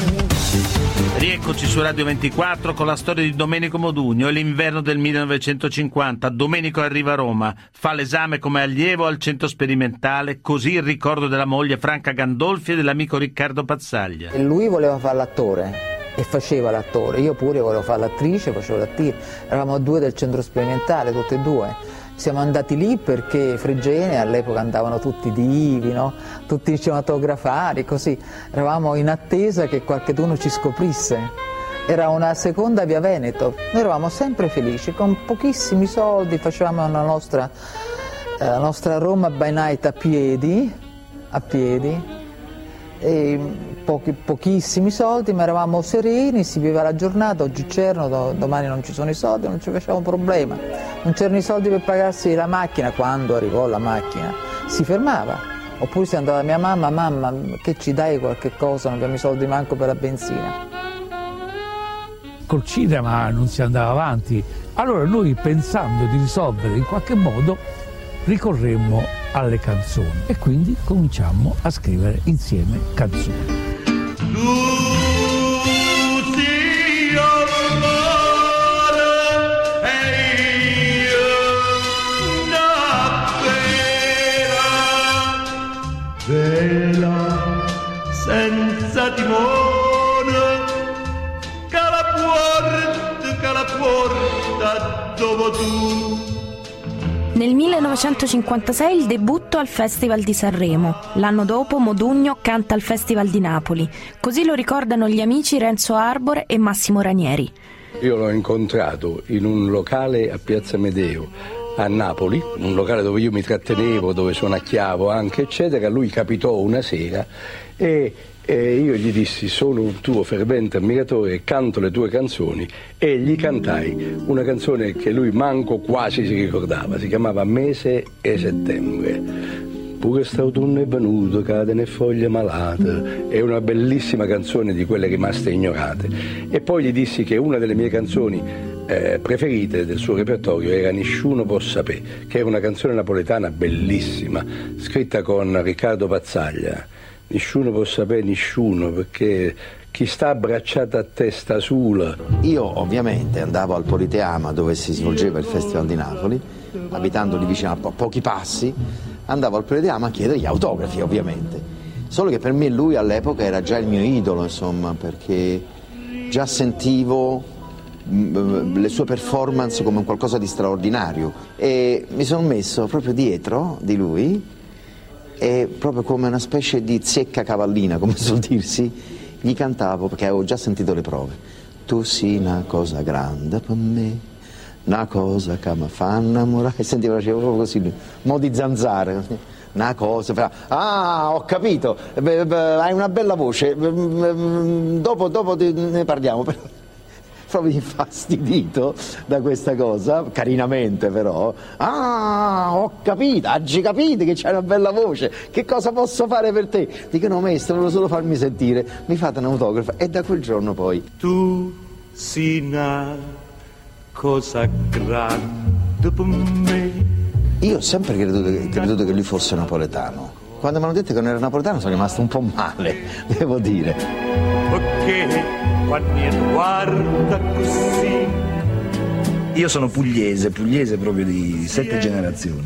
Rieccoci su Radio 24 con la storia di Domenico Modugno. È l'inverno del 1950. Domenico arriva a Roma, fa l'esame come allievo al centro sperimentale, così il ricordo della moglie Franca Gandolfi e dell'amico Riccardo Pazzaglia. E lui voleva fare l'attore e faceva l'attore. Io pure volevo fare l'attrice, facevo l'attrice. Eravamo due del centro sperimentale, tutti e due siamo andati lì perché Fregene all'epoca andavano tutti divi, no? tutti cinematografari, così. Eravamo in attesa che qualcuno ci scoprisse. Era una seconda via Veneto. Noi eravamo sempre felici, con pochissimi soldi facevamo la nostra, eh, la nostra Roma by night a piedi, a piedi pochi, pochissimi soldi, ma eravamo sereni, si viveva la giornata, oggi c'erano, domani non ci sono i soldi, non ci facciamo problema. Non c'erano i soldi per pagarsi la macchina, quando arrivò la macchina si fermava. Oppure si andava mia mamma, mamma che ci dai qualche cosa, non abbiamo i soldi manco per la benzina. Col cinema non si andava avanti, allora noi pensando di risolvere in qualche modo ricorremmo alle canzoni e quindi cominciamo a scrivere insieme canzoni. Vela senza timone che la porta, che la porta dove tu nel 1956 il debutto al Festival di Sanremo. L'anno dopo Modugno canta al Festival di Napoli. Così lo ricordano gli amici Renzo Arbore e Massimo Ranieri. Io l'ho incontrato in un locale a Piazza Medeo a Napoli, un locale dove io mi trattenevo, dove suonacchiavo anche, eccetera. Lui capitò una sera e e io gli dissi sono un tuo fervente ammiratore canto le tue canzoni e gli cantai una canzone che lui manco quasi si ricordava, si chiamava Mese e settembre. Pure st'autunno è venuto, cade nelle foglie malate, è una bellissima canzone di quelle rimaste ignorate. E poi gli dissi che una delle mie canzoni eh, preferite del suo repertorio era Nessuno può sapere, che era una canzone napoletana bellissima, scritta con Riccardo Pazzaglia nessuno può sapere nessuno perché chi sta abbracciato a testa sola. Io ovviamente andavo al Politeama dove si svolgeva il Festival di Napoli, abitando lì vicino a po- pochi passi, andavo al Politeama a chiedere gli autografi ovviamente. Solo che per me lui all'epoca era già il mio idolo, insomma, perché già sentivo mm, le sue performance come qualcosa di straordinario e mi sono messo proprio dietro di lui e proprio come una specie di zecca cavallina, come suol dirsi, gli cantavo perché avevo già sentito le prove. Tu sei una cosa grande per me, una cosa che mi fa innamorare, e sentivo facevo proprio così, mo di zanzare, una cosa, fa, ah ho capito, hai una bella voce, dopo, dopo ne parliamo. Proprio infastidito da questa cosa, carinamente però. Ah, ho capito, oggi capite che c'hai una bella voce, che cosa posso fare per te? Dico no maestro, volevo solo farmi sentire, mi fate un autografo e da quel giorno poi. Tu sei una cosa grande per me. Io ho sempre creduto, creduto che lui fosse napoletano. Quando mi hanno detto che non era napoletano sono rimasto un po' male, devo dire. Perché quando guarda così. Io sono pugliese, pugliese proprio di sette generazioni.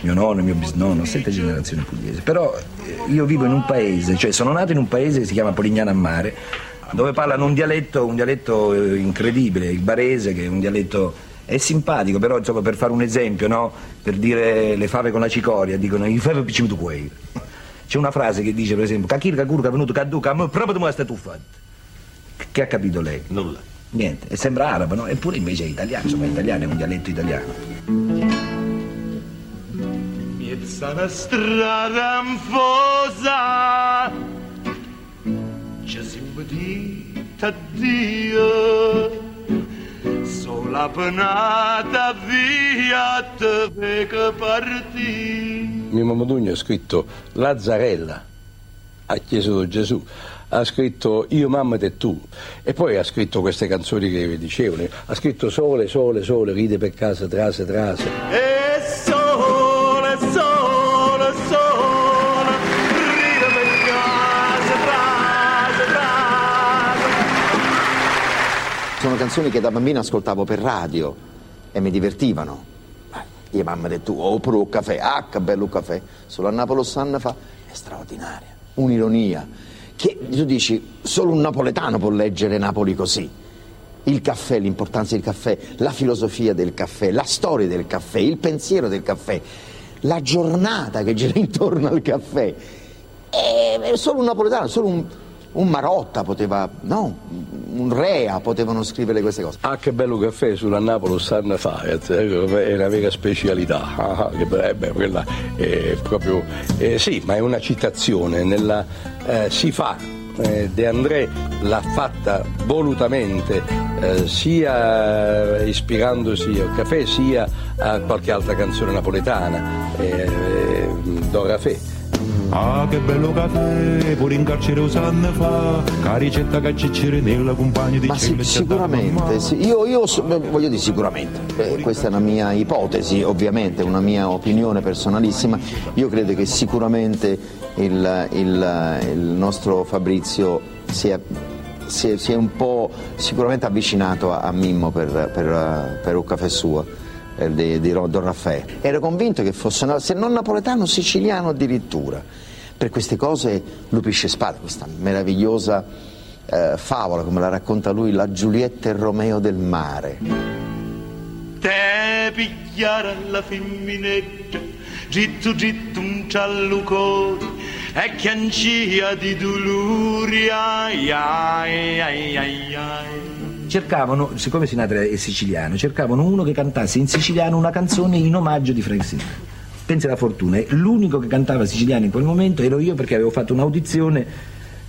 Mio nonno, mio bisnonno, sette generazioni pugliese. Però eh, io vivo in un paese, cioè sono nato in un paese che si chiama Polignano a Mare, dove parlano un dialetto, un dialetto eh, incredibile, il barese, che è un dialetto è simpatico, però insomma, per fare un esempio, no? per dire le fave con la cicoria, dicono i fave piccino quei. C'è una frase che dice, per esempio, Kakir Kakur è venuto Kadduka, proprio come è tu fatto. Che ha capito lei? Nulla. Niente, e sembra arabo, no? Eppure invece è italiano, insomma, è italiano, è un dialetto italiano. Miezza una strada anfosa, ci siamo dito addio, sola penata via te che partì. Mio Mamadugno ha scritto Lazzarella, ha chiesto Gesù ha scritto Io mamma te tu e poi ha scritto queste canzoni che vi dicevo, ha scritto Sole, sole, sole, ride per casa, trase, trase. E sole, sole, sole, ride per casa, trase, trase. Sono canzoni che da bambino ascoltavo per radio e mi divertivano. Io mamma te tu, oppure un caffè, ah che bello caffè, solo a Napoli Sanna fa, è straordinaria, un'ironia che tu dici solo un napoletano può leggere Napoli così. Il caffè, l'importanza del caffè, la filosofia del caffè, la storia del caffè, il pensiero del caffè, la giornata che gira intorno al caffè. È solo un napoletano, solo un, un Marotta poteva, no, un Rea potevano scrivere queste cose. Ah, che bello caffè sulla Napoli San Faez, è una vera specialità. Ah, che beh, quella è proprio, eh, sì, ma è una citazione, nella, eh, si fa eh, De André l'ha fatta volutamente eh, sia ispirandosi al caffè sia a qualche altra canzone napoletana, eh, eh, Dora Fè. Ah che bello caffè, pure in carcere usanne fa, la ricetta che ci nella compagna di Ma sì, sicuramente, sì. Io, io, voglio dire sicuramente, eh, questa è una mia ipotesi, ovviamente, una mia opinione personalissima, io credo che sicuramente il, il, il nostro Fabrizio sia si è, si è, un po' sicuramente avvicinato a, a Mimmo per, per, per, un caffè suo eh, di, di Don Raffaele. Ero convinto che fosse, se non napoletano, siciliano addirittura. Per queste cose lupisce spada, questa meravigliosa eh, favola, come la racconta lui, la Giulietta e Romeo del mare. Te pigliare la femminetta, gittu gittu un ciallucone, e chiancia di dolori, ai ai ai ai ai cercavano, siccome Sinatra è siciliano, cercavano uno che cantasse in siciliano una canzone in omaggio di Frank Sinatra. Pensa la fortuna, l'unico che cantava siciliano in quel momento ero io perché avevo fatto un'audizione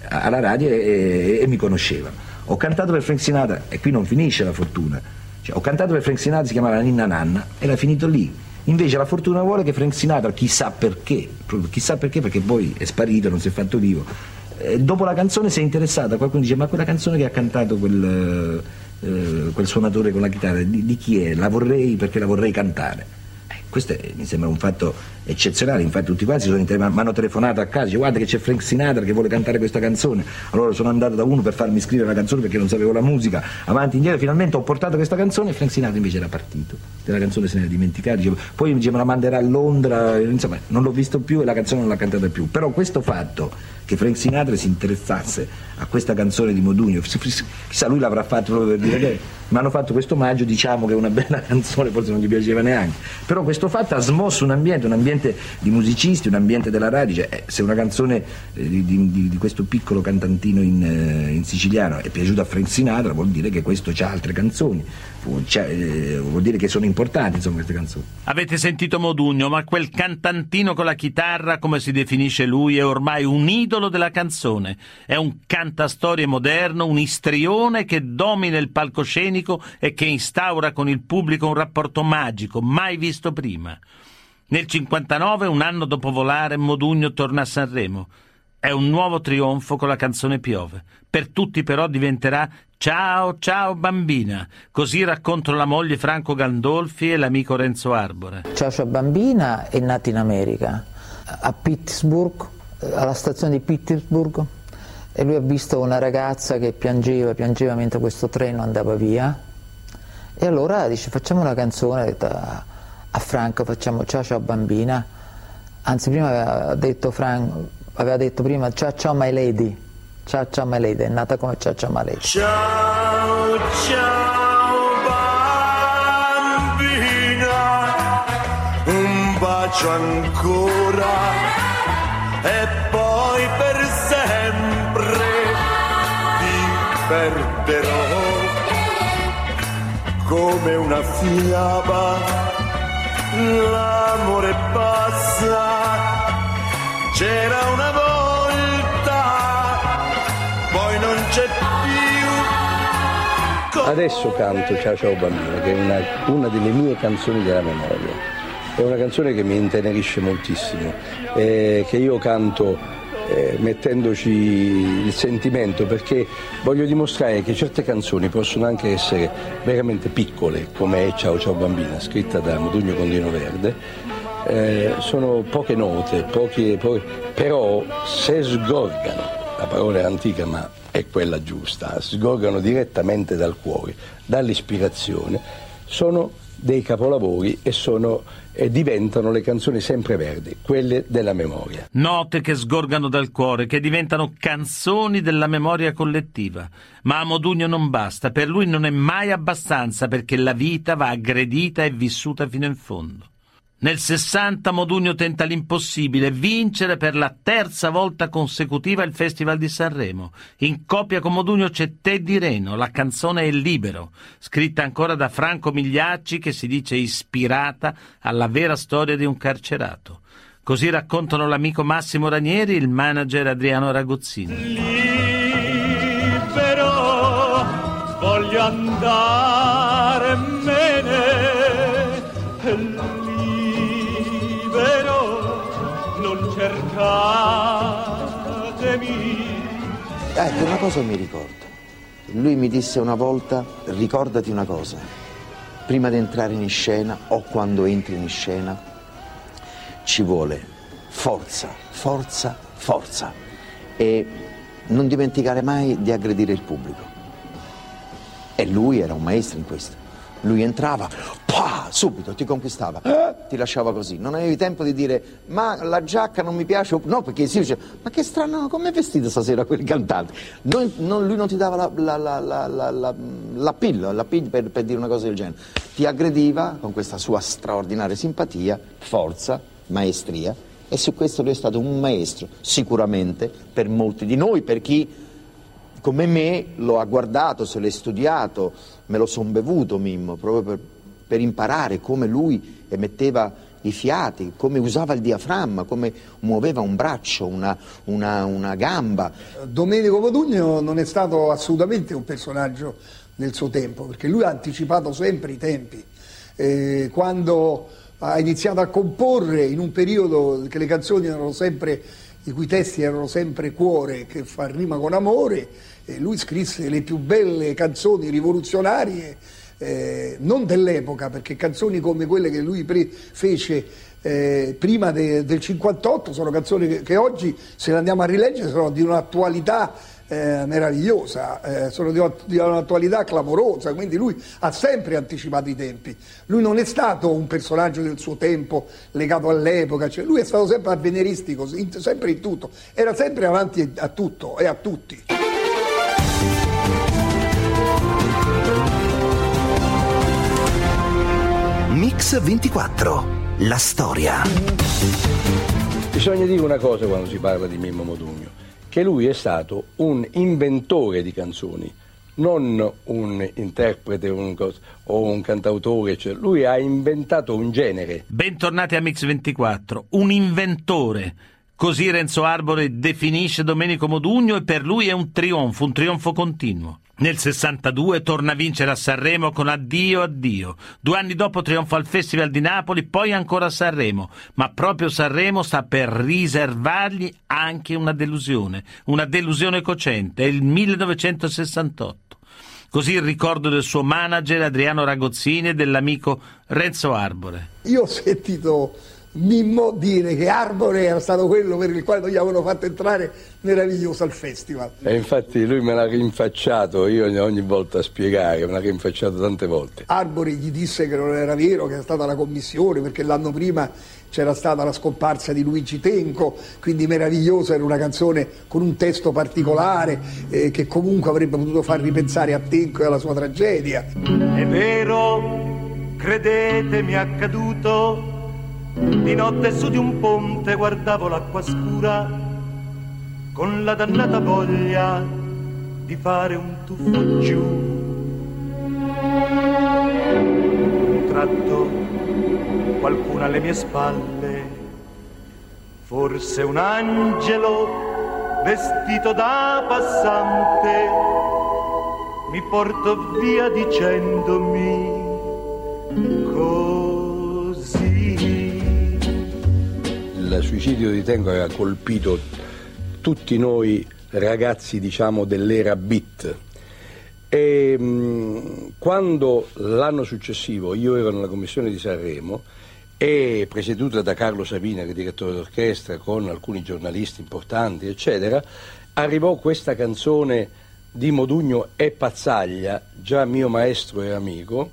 alla radio e, e mi conosceva. Ho cantato per Frank Sinatra e qui non finisce la fortuna. Cioè, ho cantato per Frank Sinatra, si chiamava Ninna Nanna, era finito lì. Invece la fortuna vuole che Frank Sinatra, chissà perché, chissà perché, perché poi è sparito, non si è fatto vivo, eh, dopo la canzone si è interessata, qualcuno dice ma quella canzone che ha cantato quel, eh, quel suonatore con la chitarra, di, di, chi è? La vorrei perché la vorrei cantare. Eh, questo è, mi sembra un fatto eccezionale, infatti tutti quanti mi hanno telefonato a casa, dice, guarda che c'è Frank Sinatra che vuole cantare questa canzone, allora sono andato da uno per farmi scrivere la canzone perché non sapevo la musica, avanti e indietro, finalmente ho portato questa canzone e Frank Sinatra invece era partito, della canzone se ne era dimenticato, dicevo, poi diceva la manderà a Londra, insomma non l'ho visto più e la canzone non l'ha cantata più, però questo fatto che Frank Sinatra si interessasse a questa canzone di Modugno, chissà lui l'avrà fatto proprio per dire che mi hanno fatto questo omaggio, diciamo che è una bella canzone, forse non gli piaceva neanche, però questo fatto ha smosso un ambiente, un ambiente ambiente di musicisti, un ambiente della radio, cioè, eh, se una canzone eh, di, di, di, questo piccolo cantantino in, eh, in, siciliano è piaciuta a Frank Sinatra vuol dire che questo ha altre canzoni, cioè, vuol dire che sono importanti insomma queste canzoni. Avete sentito Modugno, ma quel cantantino con la chitarra, come si definisce lui, è ormai un idolo della canzone, è un cantastorie moderno, un istrione che domina il palcoscenico e che instaura con il pubblico un rapporto magico, mai visto prima. Nel 59, un anno dopo volare, Modugno torna a Sanremo. È un nuovo trionfo con la canzone Piove. Per tutti però diventerà Ciao, ciao bambina. Così raccontano la moglie Franco Gandolfi e l'amico Renzo Arbore. Ciao, ciao bambina è nata in America, a Pittsburgh, alla stazione di Pittsburgh, e lui ha visto una ragazza che piangeva, piangeva mentre questo treno andava via. E allora dice facciamo una canzone, ha detto, a Franco facciamo ciao ciao bambina, anzi prima aveva detto, Franco, aveva detto prima ciao ciao my lady, ciao ciao my lady, è nata come ciao ciao my lady. Ciao ciao bambina, un bacio ancora. E poi per sempre ti perderò. Come una fiaba l'amore passa, c'era una volta, poi non c'è più. Adesso canto Ciao Ciao Bambino, che è una, una delle mie canzoni della memoria. È una canzone che mi intenerisce moltissimo, eh, che io canto eh, mettendoci il sentimento perché voglio dimostrare che certe canzoni possono anche essere veramente piccole come è Ciao Ciao Bambina scritta da Modugno Condino Verde. Eh, sono poche note poche, poche, però se sgorgano la parola è antica ma è quella giusta sgorgano direttamente dal cuore dall'ispirazione sono dei capolavori e, sono, e diventano le canzoni sempreverdi, quelle della memoria. Note che sgorgano dal cuore, che diventano canzoni della memoria collettiva. Ma a Modugno non basta, per lui non è mai abbastanza perché la vita va aggredita e vissuta fino in fondo. Nel 60 Modugno tenta l'impossibile, vincere per la terza volta consecutiva il Festival di Sanremo. In coppia con Modugno c'è Teddy Reno, la canzone è Libero, scritta ancora da Franco Migliacci che si dice ispirata alla vera storia di un carcerato. Così raccontano l'amico Massimo Ranieri e il manager Adriano Raguzzini. Libero, voglio andare Ecco, una cosa mi ricordo. Lui mi disse una volta, ricordati una cosa, prima di entrare in scena o quando entri in scena, ci vuole forza, forza, forza e non dimenticare mai di aggredire il pubblico. E lui era un maestro in questo. Lui entrava, pah, subito ti conquistava, eh? ti lasciava così. Non avevi tempo di dire, ma la giacca non mi piace. No, perché si dice, ma che strano, come è vestito stasera quel cantante? Lui non ti dava la, la, la, la pillola, la pill per, per dire una cosa del genere. Ti aggrediva con questa sua straordinaria simpatia, forza, maestria. E su questo lui è stato un maestro, sicuramente, per molti di noi, per chi come me lo ha guardato, se l'è studiato, me lo son bevuto Mimmo, proprio per, per imparare come lui emetteva i fiati, come usava il diaframma, come muoveva un braccio, una, una, una gamba. Domenico Modugno non è stato assolutamente un personaggio nel suo tempo, perché lui ha anticipato sempre i tempi. Eh, quando ha iniziato a comporre in un periodo che le canzoni erano sempre, i cui testi erano sempre cuore, che fa rima con amore, eh, lui scrisse le più belle canzoni rivoluzionarie, eh, non dell'epoca, perché canzoni come quelle che lui pre- fece eh, prima de- del 58 sono canzoni che, che, oggi, se le andiamo a rileggere, sono di un'attualità eh, meravigliosa, eh, sono di, di, un'attualità clamorosa, quindi lui ha sempre anticipato i tempi. Lui non è stato un personaggio del suo tempo legato all'epoca, cioè lui è stato sempre avveniristico, sempre in tutto, era sempre avanti a tutto e a tutti. Mix 24 la storia. Bisogna dire una cosa quando si parla di Mimmo Modugno, che lui è stato un inventore di canzoni, non un interprete un cos- o un cantautore, cioè lui ha inventato un genere. Bentornati a Mix24, un inventore. Così Renzo Arbore definisce Domenico Modugno e per lui è un trionfo, un trionfo continuo. Nel 62 torna a vincere a Sanremo con Addio Addio. Due anni dopo trionfa al Festival di Napoli, poi ancora a Sanremo. Ma proprio Sanremo sta per riservargli anche una delusione, una delusione cocente. È il 1968. Così il ricordo del suo manager Adriano Ragozzini e dell'amico Renzo Arbore. Io ho sentito Mimmo dire che Arbore era stato quello per il quale non gli avevano fatto entrare meraviglioso al festival. E infatti lui me l'ha rinfacciato, io ogni volta a spiegare, me l'ha rinfacciato tante volte. Arbore gli disse che non era vero, che era stata la commissione, perché l'anno prima c'era stata la scomparsa di Luigi Tenco, quindi meravigliosa, era una canzone con un testo particolare eh, che comunque avrebbe potuto far ripensare a Tenco e alla sua tragedia. È vero, credetemi, è accaduto. Di notte su di un ponte guardavo l'acqua scura con la dannata voglia di fare un tuffo giù. Un tratto, qualcuno alle mie spalle, forse un angelo vestito da passante, mi portò via dicendomi suicidio di Tenco aveva colpito tutti noi ragazzi diciamo dell'era beat. E mh, quando l'anno successivo io ero nella commissione di Sanremo e presieduta da Carlo Sabina che è direttore d'orchestra con alcuni giornalisti importanti eccetera arrivò questa canzone di Modugno e Pazzaglia già mio maestro e amico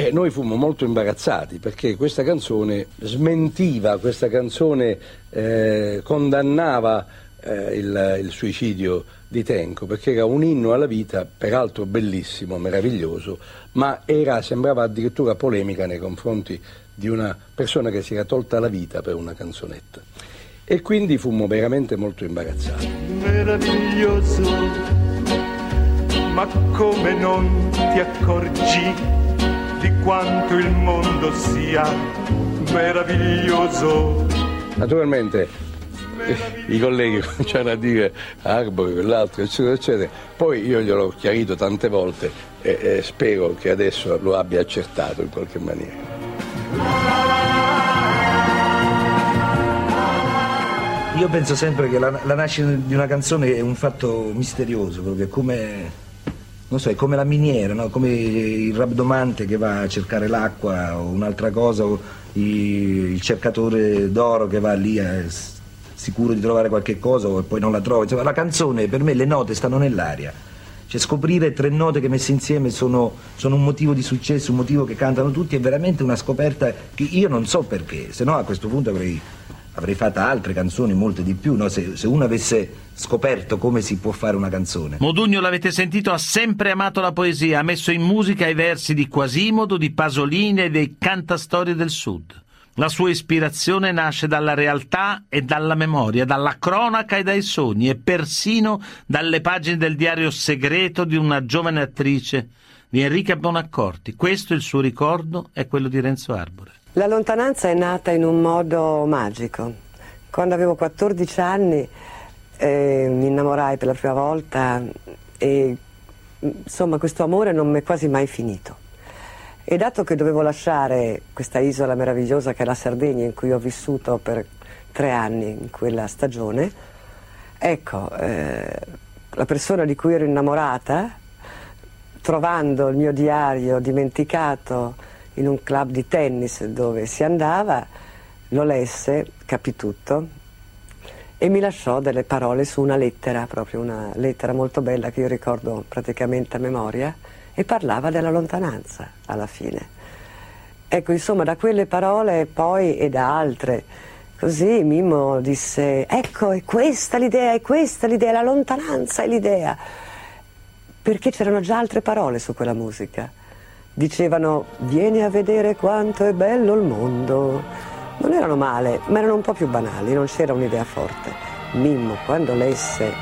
e noi fummo molto imbarazzati perché questa canzone smentiva, questa canzone eh, condannava eh, il, il, suicidio di Tenco perché era un inno alla vita, peraltro bellissimo, meraviglioso, ma era, sembrava addirittura polemica nei confronti di una persona che si era tolta la vita per una canzonetta. E quindi fummo veramente molto imbarazzati. Meraviglioso, ma come non ti accorgi? Quanto il mondo sia meraviglioso. Naturalmente i colleghi cominciano a dire Arbore, quell'altro, eccetera, eccetera. Poi io gliel'ho chiarito tante volte e, e spero che adesso lo abbia accertato in qualche maniera. Io penso sempre che la, la nascita di una canzone è un fatto misterioso, proprio come non so, è come la miniera, no? come il rabdomante che va a cercare l'acqua o un'altra cosa, o il cercatore d'oro che va lì a, sicuro di trovare qualche cosa e poi non la trova. Insomma, la canzone, per me le note stanno nell'aria. Cioè scoprire tre note che messe insieme sono, sono, un motivo di successo, un motivo che cantano tutti, è veramente una scoperta che io non so perché, se no a questo punto avrei avrei fatto altre canzoni, molte di più, no? se, se, uno avesse scoperto come si può fare una canzone. Modugno, l'avete sentito, ha sempre amato la poesia, ha messo in musica i versi di Quasimodo, di Pasolini e dei cantastorie del Sud. La sua ispirazione nasce dalla realtà e dalla memoria, dalla cronaca e dai sogni e persino dalle pagine del diario segreto di una giovane attrice, di Enrica Bonaccorti. Questo il suo ricordo è quello di Renzo Arbore. La lontananza è nata in un modo magico. Quando avevo 14 anni eh, mi innamorai per la prima volta e insomma questo amore non mi è quasi mai finito. E dato che dovevo lasciare questa isola meravigliosa che è la Sardegna in cui ho vissuto per tre anni in quella stagione, ecco, eh, la persona di cui ero innamorata, trovando il mio diario dimenticato in un club di tennis dove si andava, lo lesse, capì tutto e mi lasciò delle parole su una lettera, proprio una lettera molto bella che io ricordo praticamente a memoria e parlava della lontananza alla fine. Ecco, insomma, da quelle parole poi e da altre, così Mimmo disse, ecco, è questa l'idea, è questa l'idea, la lontananza è l'idea, perché c'erano già altre parole su quella musica dicevano vieni a vedere quanto è bello il mondo. Non erano male, ma erano un po' più banali, non c'era un'idea forte. Mimmo, quando lesse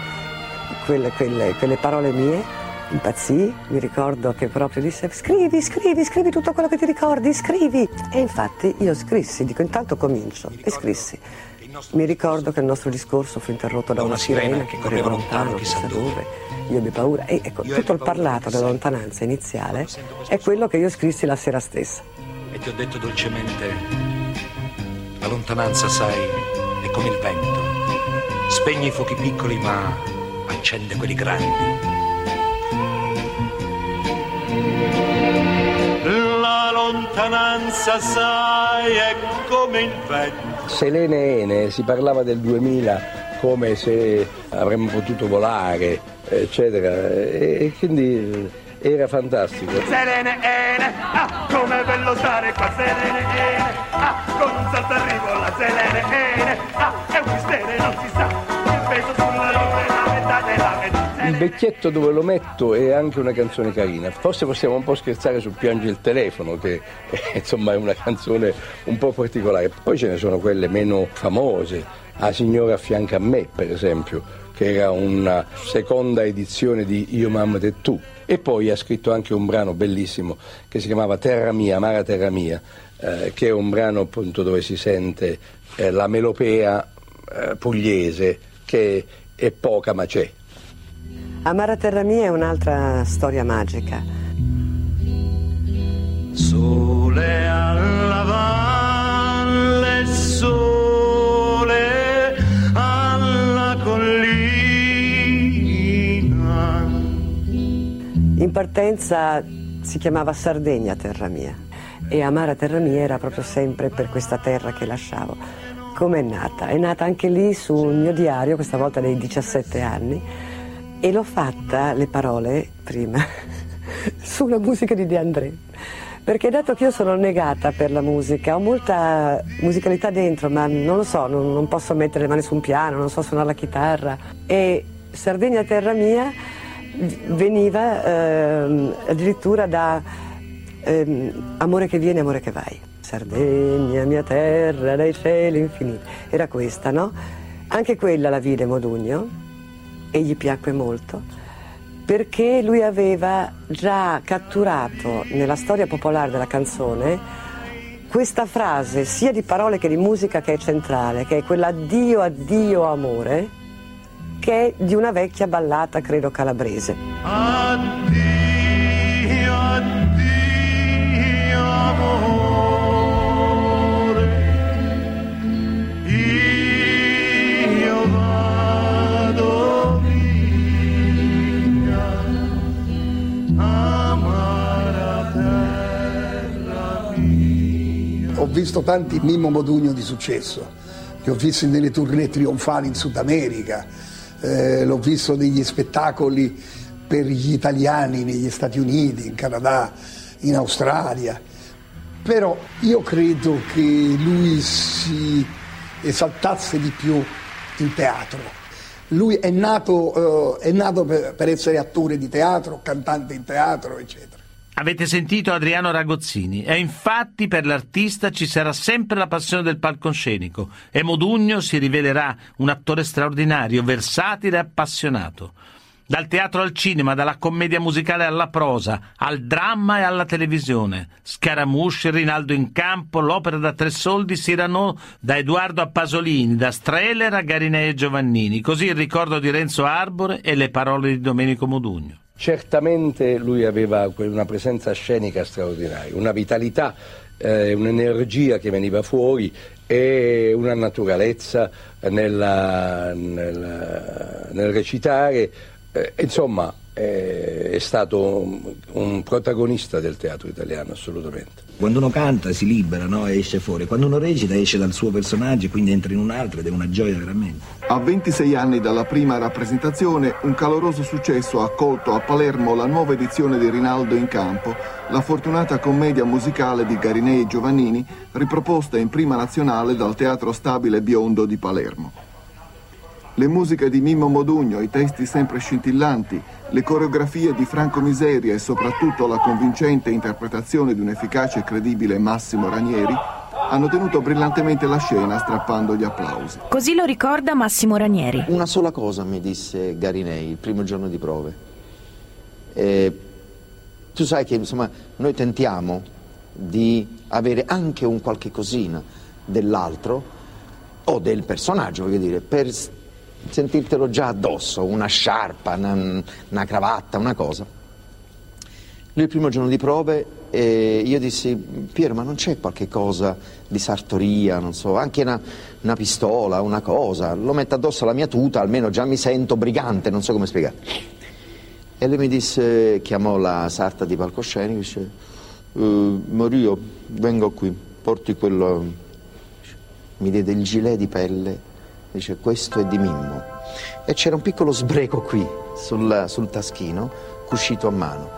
quelle, quelle, quelle parole mie, impazzì, mi ricordo che proprio disse scrivi, scrivi, scrivi tutto quello che ti ricordi, scrivi. E infatti io scrissi, dico intanto comincio, e scrissi. Mi ricordo che il nostro discorso fu interrotto da una sirena che correva lontano, chissà dove, io ebbi paura. E ecco, tutto il parlato della lontananza iniziale è quello che io scrissi la sera stessa. E ti ho detto dolcemente, la lontananza, sai, è come il vento. Spegne i fuochi piccoli ma accende quelli grandi. La lontananza, sai, è come il vento. Selene Ene si parlava del 2000 come se avremmo potuto volare, eccetera, e, e quindi era fantastico. Selene Ene, ah, com'è bello stare qua, Selene Ene, ah, con un salto arrivo la Selene Ene, ah, è un mistero, non si sa, Il vecchietto dove lo metto è anche una canzone carina. Forse possiamo un po' scherzare su Piange il telefono, che insomma è una canzone un po' particolare. Poi ce ne sono quelle meno famose. La signora a fianco a me, per esempio, che era una seconda edizione di Io mamma te tu. E poi ha scritto anche un brano bellissimo che si chiamava Terra mia, amara terra mia, eh, che è un brano appunto dove si sente eh, la melopea eh, pugliese che è poca ma c'è. Amara terra mia è un'altra storia magica. Sole alla valle, sole alla collina. In partenza si chiamava Sardegna terra mia e Amara terra mia era proprio sempre per questa terra che lasciavo. Come è nata? È nata anche lì sul mio diario, questa volta dei 17 anni, e l'ho fatta, le parole, prima, sulla musica di De André. Perché dato che io sono negata per la musica, ho molta musicalità dentro, ma non lo so, non, non posso mettere le mani su un piano, non so suonare la chitarra. E Sardegna terra mia veniva ehm, addirittura da ehm, amore che viene, amore che vai. Sardegna, mia terra, dai cieli infiniti. Era questa, no? Anche quella la vide Modugno e gli piacque molto perché lui aveva già catturato nella storia popolare della canzone questa frase sia di parole che di musica che è centrale, che è quella addio, addio amore, che è di una vecchia ballata, credo calabrese. Addio, addio amore, visto tanti Mimmo Modugno di successo, li ho visti nelle tournée trionfali in Sud America, eh, l'ho visto negli spettacoli per gli italiani negli Stati Uniti, in Canada, in Australia. Però io credo che lui si esaltasse di più in teatro. Lui è nato, eh, è nato per, per essere attore di teatro, cantante in teatro, eccetera. Avete sentito Adriano Ragozzini e infatti per l'artista ci sarà sempre la passione del palcoscenico e Modugno si rivelerà un attore straordinario, versatile e appassionato. Dal teatro al cinema, dalla commedia musicale alla prosa, al dramma e alla televisione. Scaramouche, Rinaldo in campo, l'opera da tre soldi, Cyrano da Edoardo a Pasolini, da Streller a Garinei e Giovannini. Così il ricordo di Renzo Arbore e le parole di Domenico Modugno. Certamente lui aveva una presenza scenica straordinaria, una vitalità, eh, un'energia che veniva fuori e una naturalezza nella- nel, nel recitare. Eh, insomma, è stato un, protagonista del teatro italiano, assolutamente. Quando uno canta si libera, no? E esce fuori. Quando uno recita esce dal suo personaggio e quindi entra in un altro ed è una gioia veramente. A 26 anni dalla prima rappresentazione, un caloroso successo ha accolto a Palermo la nuova edizione di Rinaldo in campo, la fortunata commedia musicale di Garinei e Giovannini, riproposta in prima nazionale dal Teatro Stabile Biondo di Palermo. Le musiche di Mimmo Modugno, i testi sempre scintillanti, le coreografie di Franco Miseria e soprattutto la convincente interpretazione di un efficace e credibile Massimo Ranieri hanno tenuto brillantemente la scena strappando gli applausi. Così lo ricorda Massimo Ranieri. Una sola cosa mi disse Garinei il primo giorno di prove. Eh, tu sai che insomma, noi tentiamo di avere anche un qualche cosina dell'altro o del personaggio, voglio dire, per sentirtelo già addosso, una sciarpa, una, una cravatta, una cosa. Lui il primo giorno di prove eh, io dissi, Piero ma non c'è qualche cosa di sartoria, non so, anche una, una, pistola, una cosa, lo metto addosso alla mia tuta, almeno già mi sento brigante, non so come spiegare. E lui mi disse, chiamò la sarta di palcoscenico, dice, eh, Mario, vengo qui, porti quello, mi diede il gilet di pelle, dice, questo è di Mimmo. E c'era un piccolo sbreco qui, sul, sul taschino, cuscito a mano.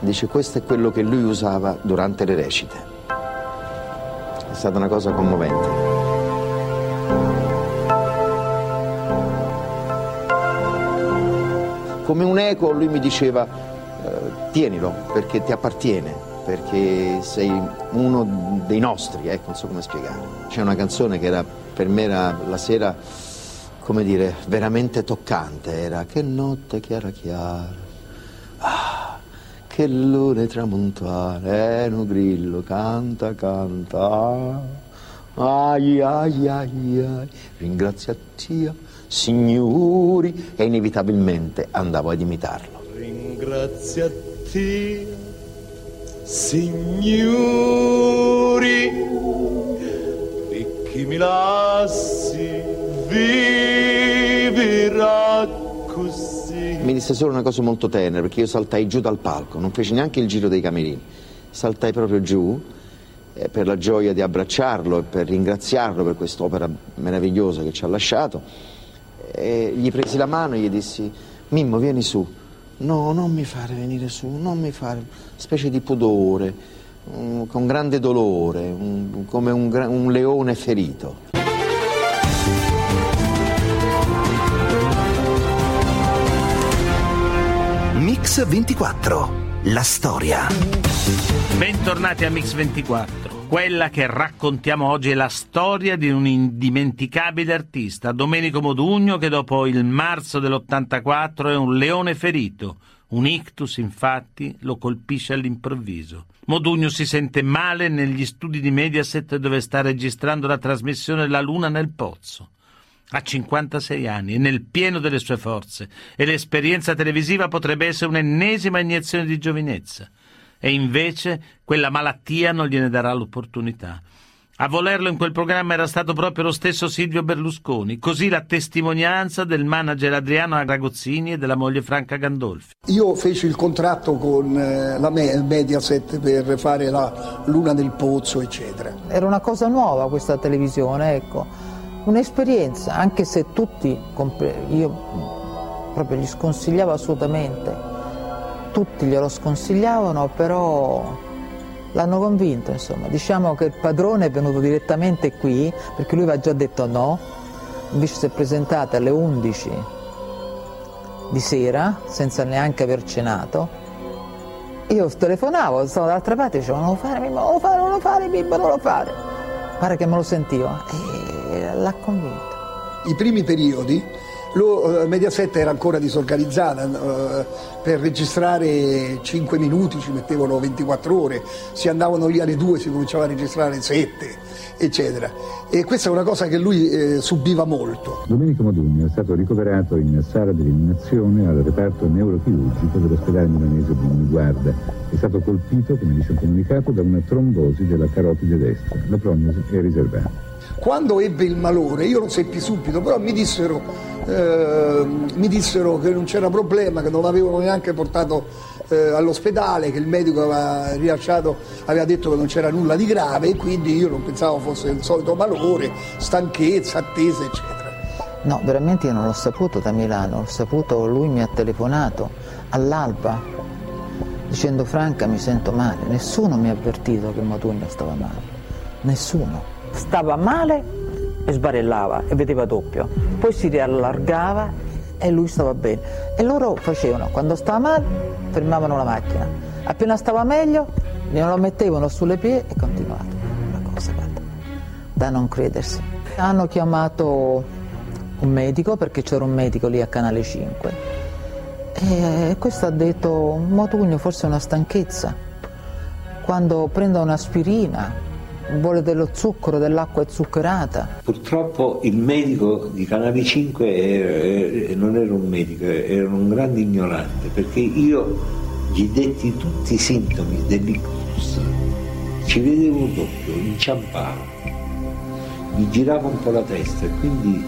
Dice, questo è quello che lui usava durante le recite. È stata una cosa commovente. Come un eco lui mi diceva, eh, tienilo perché ti appartiene, perché sei uno dei nostri, ecco, non so come spiegare. C'è una canzone che era, per me era la sera, come dire, veramente toccante, era Che notte chiara chiara, ah, che lune tramontare, un grillo canta, canta, ai ai ai ai, ringraziati signori, e inevitabilmente andavo ad imitarlo. Ringraziati, signori, ricchi mi lassi, vivrà così. Mi disse solo una cosa molto tenera, perché io saltai giù dal palco, non feci neanche il giro dei camerini, saltai proprio giù eh, per la gioia di abbracciarlo e per ringraziarlo per quest'opera meravigliosa che ci ha lasciato e gli presi la mano e gli dissi Mimmo vieni su. No non mi fare venire su non mi fare specie di pudore um, con grande dolore um, come un, un leone ferito Mix 24 la storia bentornati a Mix 24 quella che raccontiamo oggi è la storia di un indimenticabile artista, Domenico Modugno, che dopo il marzo dell'84 è un leone ferito. Un ictus, infatti, lo colpisce all'improvviso. Modugno si sente male negli studi di Mediaset dove sta registrando la trasmissione La Luna nel Pozzo. Ha 56 anni, è nel pieno delle sue forze e l'esperienza televisiva potrebbe essere un'ennesima iniezione di giovinezza e invece quella malattia non gliene darà l'opportunità. A volerlo in quel programma era stato proprio lo stesso Silvio Berlusconi, così la testimonianza del manager Adriano Aragozzini e della moglie Franca Gandolfi. Io feci il contratto con eh, la Mediaset per fare la Luna del Pozzo, eccetera. Era una cosa nuova questa televisione, ecco, un'esperienza, anche se tutti, io proprio gli sconsigliavo assolutamente tutti glielo sconsigliavano, però l'hanno convinto, insomma. Diciamo che il padrone è venuto direttamente qui, perché lui aveva già detto no, invece si è presentato alle 11 di sera, senza neanche aver cenato. Io telefonavo, stavo dall'altra parte, dicevo non lo fare, Mimmo, non lo fare, non lo fare, Mimmo, non lo fare. Pare che me lo sentiva e l'ha convinto. I primi periodi lo, eh, Mediaset era ancora disorganizzata, uh, per registrare 5 minuti ci mettevano 24 ore, si andavano lì alle 2, si cominciava a registrare alle 7, eccetera. E questa è una cosa che lui eh, subiva molto. Domenico Modugno è stato ricoverato in sala di eliminazione al reparto neurochirurgico dell'ospedale milanese di Guarda. È stato colpito, come dice un comunicato, da una trombosi della carotide destra. La prognosi è riservata. Quando ebbe il malore, io lo seppi subito, però mi dissero, eh, mi dissero che non c'era problema, che non l'avevano neanche portato eh, all'ospedale, che il medico aveva rilasciato, aveva detto che non c'era nulla di grave e quindi io non pensavo fosse il solito malore, stanchezza, attesa, eccetera. No, veramente io non l'ho saputo da Milano, l'ho saputo, lui mi ha telefonato all'alba dicendo Franca mi sento male, nessuno mi ha avvertito che Modugno stava male, nessuno stava male e sbarellava e vedeva doppio, poi si riallargava e lui stava bene. E loro facevano, quando stava male, fermavano la macchina, appena stava meglio, glielo mettevano sulle piedi e continuavano. Una cosa guarda, da non credersi. Hanno chiamato un medico, perché c'era un medico lì a Canale 5, e questo ha detto, Motugno forse è una stanchezza, quando prendo un'aspirina vuole dello zucchero, dell'acqua zuccherata. Purtroppo il medico di Canale 5 era, non era un medico, era un grande ignorante, perché io gli detti tutti i sintomi dell'ictus, ci vedevo doppio, inciampavo, mi girava un po' la testa e quindi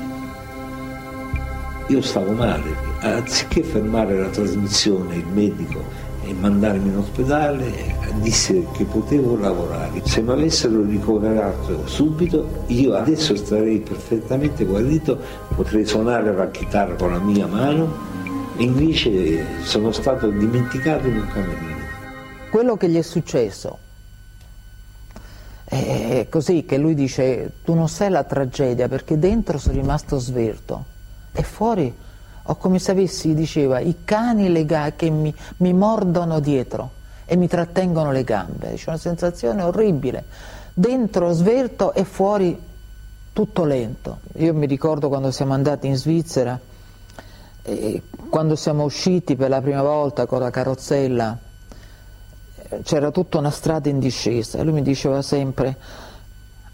io stavo male, anziché fermare la trasmissione, il medico e mandarmi in ospedale, disse che potevo lavorare. Se mi avessero ricoverato subito, io adesso starei perfettamente guarito, potrei suonare la chitarra con la mia mano, e invece sono stato dimenticato in un camerino. Quello che gli è successo è così che lui dice tu non sai la tragedia perché dentro sono rimasto svelto e fuori ho come se avessi, diceva, i cani legati che mi, mi mordono dietro e mi trattengono le gambe. C'è una sensazione orribile. Dentro svelto e fuori tutto lento. Io mi ricordo quando siamo andati in Svizzera, e quando siamo usciti per la prima volta con la carrozzella, c'era tutta una strada in discesa e lui mi diceva sempre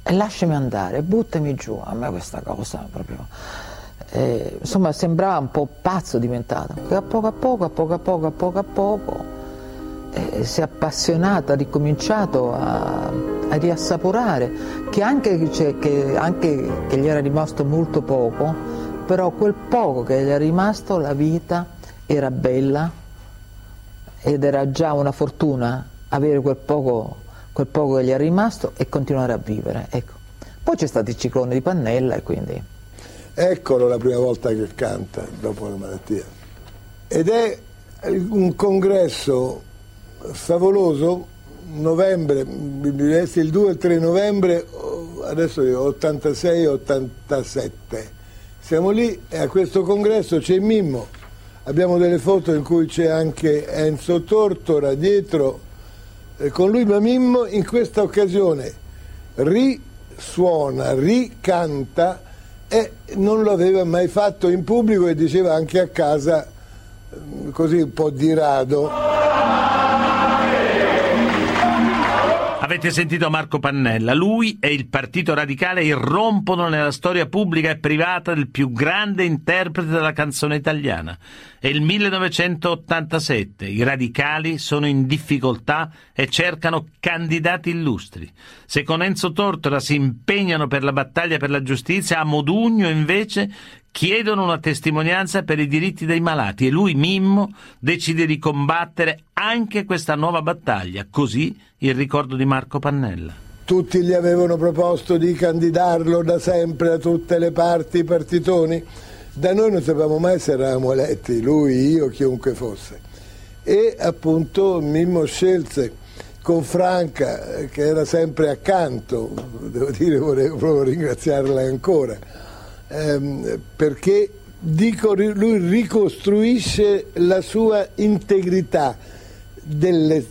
lasciami andare, buttami giù. A me questa cosa proprio eh, insomma sembrava un po' pazzo diventato, che a poco a poco, a poco a poco, a poco a poco eh, si è appassionato, ha ricominciato a, a riassaporare, che anche, cioè, che anche che gli era rimasto molto poco, però quel poco che gli è rimasto la vita era bella ed era già una fortuna avere quel poco, quel poco che gli è rimasto e continuare a vivere. Ecco. Poi c'è stato il ciclone di Pannella e quindi Eccolo la prima volta che canta dopo la malattia. Ed è un congresso favoloso, novembre, il 2 e il 3 novembre, adesso 86-87. Siamo lì e a questo congresso c'è Mimmo, abbiamo delle foto in cui c'è anche Enzo Tortora dietro e con lui, ma Mimmo in questa occasione risuona, ricanta e non lo aveva mai fatto in pubblico e diceva anche a casa mm, così un po' di rado. Avete sentito Marco Pannella, lui e il Partito Radicale irrompono nella storia pubblica e privata del più grande interprete della canzone italiana. È il 1987, i radicali sono in difficoltà e cercano candidati illustri. Se con Enzo Tortora si impegnano per la battaglia per la giustizia, a Modugno invece chiedono una testimonianza per i diritti dei malati e lui, Mimmo, decide di combattere anche questa nuova battaglia, così il ricordo di Marco Pannella. Tutti gli avevano proposto di candidarlo da sempre da tutte le parti, i partitoni. Da noi non sapevamo mai se eravamo eletti, lui, io, chiunque fosse. E appunto Mimmo scelse con Franca, che era sempre accanto, devo dire, volevo ringraziarla ancora ehm, perché dico, lui ricostruisce la sua integrità delle,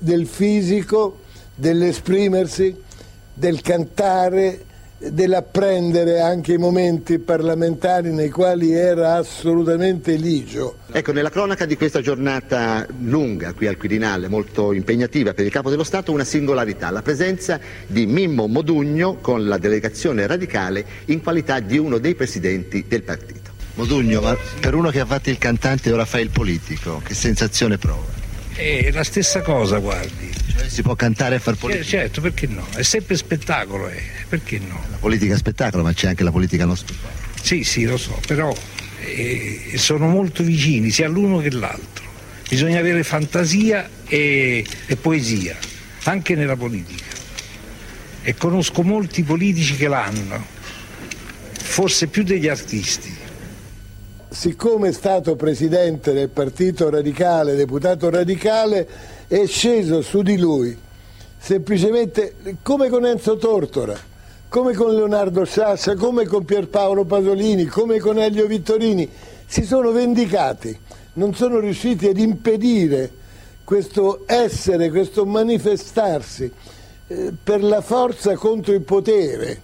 del fisico, dell'esprimersi, del cantare, dell'apprendere anche i momenti parlamentari nei quali era assolutamente ligio. Ecco, nella cronaca di questa giornata lunga qui al Quirinale, molto impegnativa per il Capo dello Stato, una singolarità, la presenza di Mimmo Modugno con la delegazione radicale in qualità di uno dei presidenti del partito. Modugno, ma per uno che ha fatto il cantante e ora fa il politico, che sensazione prova? È la stessa cosa, guardi. Cioè si può cantare e far Eh, politica? certo, perché no? È sempre spettacolo, eh. perché no? La politica è spettacolo, ma c'è anche la politica non spettacolo. Sì, sì, lo so, però eh, sono molto vicini sia l'uno che l'altro. Bisogna avere fantasia e, e poesia, anche nella politica. E conosco molti politici che l'hanno, forse più degli artisti. Siccome è stato presidente del Partito Radicale, deputato radicale, è sceso su di lui, semplicemente come con Enzo Tortora, come con Leonardo Sassa, come con Pierpaolo Pasolini, come con Elio Vittorini, si sono vendicati, non sono riusciti ad impedire questo essere, questo manifestarsi eh, per la forza contro il potere,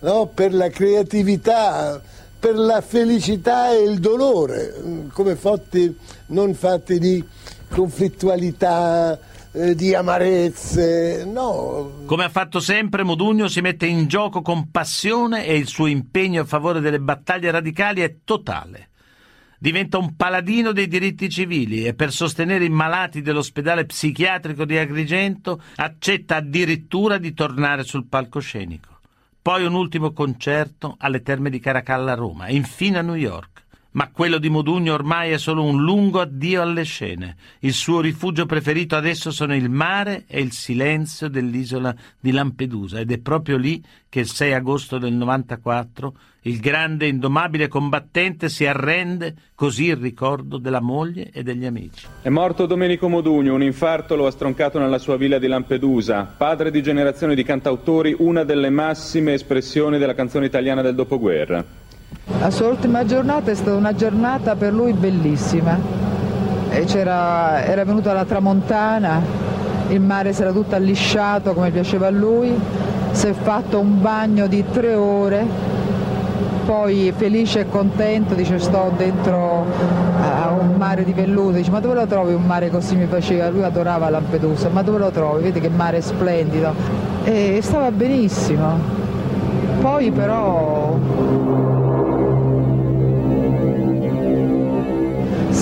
no? per la creatività, per la felicità e il dolore, mm, come fatti non fatti di conflittualità, eh, di amarezze, no. Come ha fatto sempre, Modugno si mette in gioco con passione e il suo impegno a favore delle battaglie radicali è totale. Diventa un paladino dei diritti civili e per sostenere i malati dell'ospedale psichiatrico di Agrigento accetta addirittura di tornare sul palcoscenico. Poi un ultimo concerto alle terme di Caracalla a Roma e infine a New York ma quello di Modugno ormai è solo un lungo addio alle scene. Il suo rifugio preferito adesso sono il mare e il silenzio dell'isola di Lampedusa ed è proprio lì che il 6 agosto del 94 il grande indomabile combattente si arrende, così il ricordo della moglie e degli amici. È morto Domenico Modugno, un infarto lo ha stroncato nella sua villa di Lampedusa, padre di generazioni di cantautori, una delle massime espressioni della canzone italiana del dopoguerra. La sua ultima giornata è stata una giornata per lui bellissima. era venuta la tramontana, il mare si era tutto allisciato come piaceva a lui, si è fatto un bagno di tre ore, poi felice e contento dice sto dentro a un mare di velluto, dice ma dove lo trovi un mare così mi faceva? Lui adorava Lampedusa, ma dove lo trovi? Vedi che mare splendido. E stava benissimo. Poi però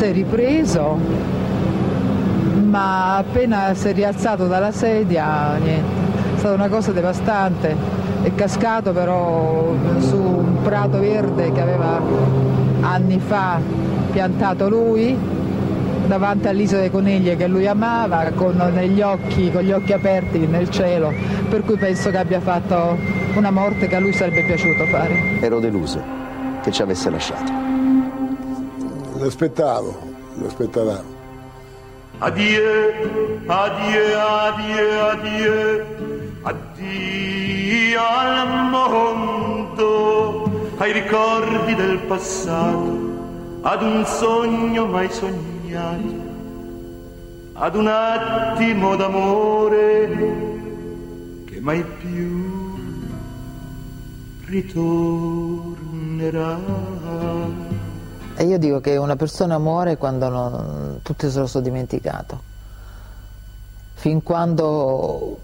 si è ripreso, ma appena si è rialzato dalla sedia, niente, è stata una cosa devastante. È cascato però su un prato verde che aveva anni fa piantato lui, davanti all'isola dei conigli che lui amava, con, occhi, con gli occhi aperti nel cielo, per cui penso che abbia fatto una morte che a lui sarebbe piaciuto fare. Ero deluso che ci avesse lasciato l'aspettavo, l'aspettavamo. Addio, addio, addio, addio, addio al mondo, ai ricordi del passato, ad un sogno mai sognato, ad un attimo d'amore che mai più ritornerà. E io dico che una persona muore quando non, tutti se lo sono dimenticato, fin quando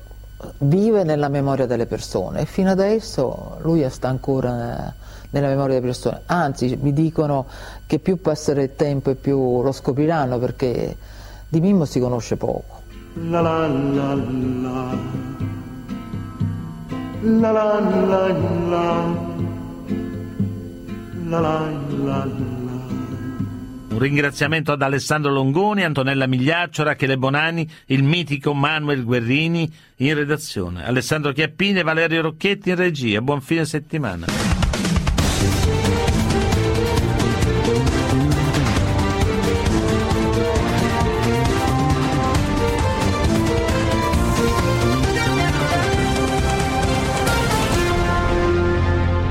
vive nella memoria delle persone e fino adesso lui sta ancora eh, nella memoria delle persone, anzi mi dicono che più passerà il tempo e più lo scopriranno perché di Mimmo si conosce poco. La la la la. La la la la. La la la la un ringraziamento ad Alessandro Longoni, Antonella Migliaccio, Rachele Bonani, il mitico Manuel Guerrini in redazione, Alessandro Chiappini e Valerio Rocchetti in regia. Buon fine settimana.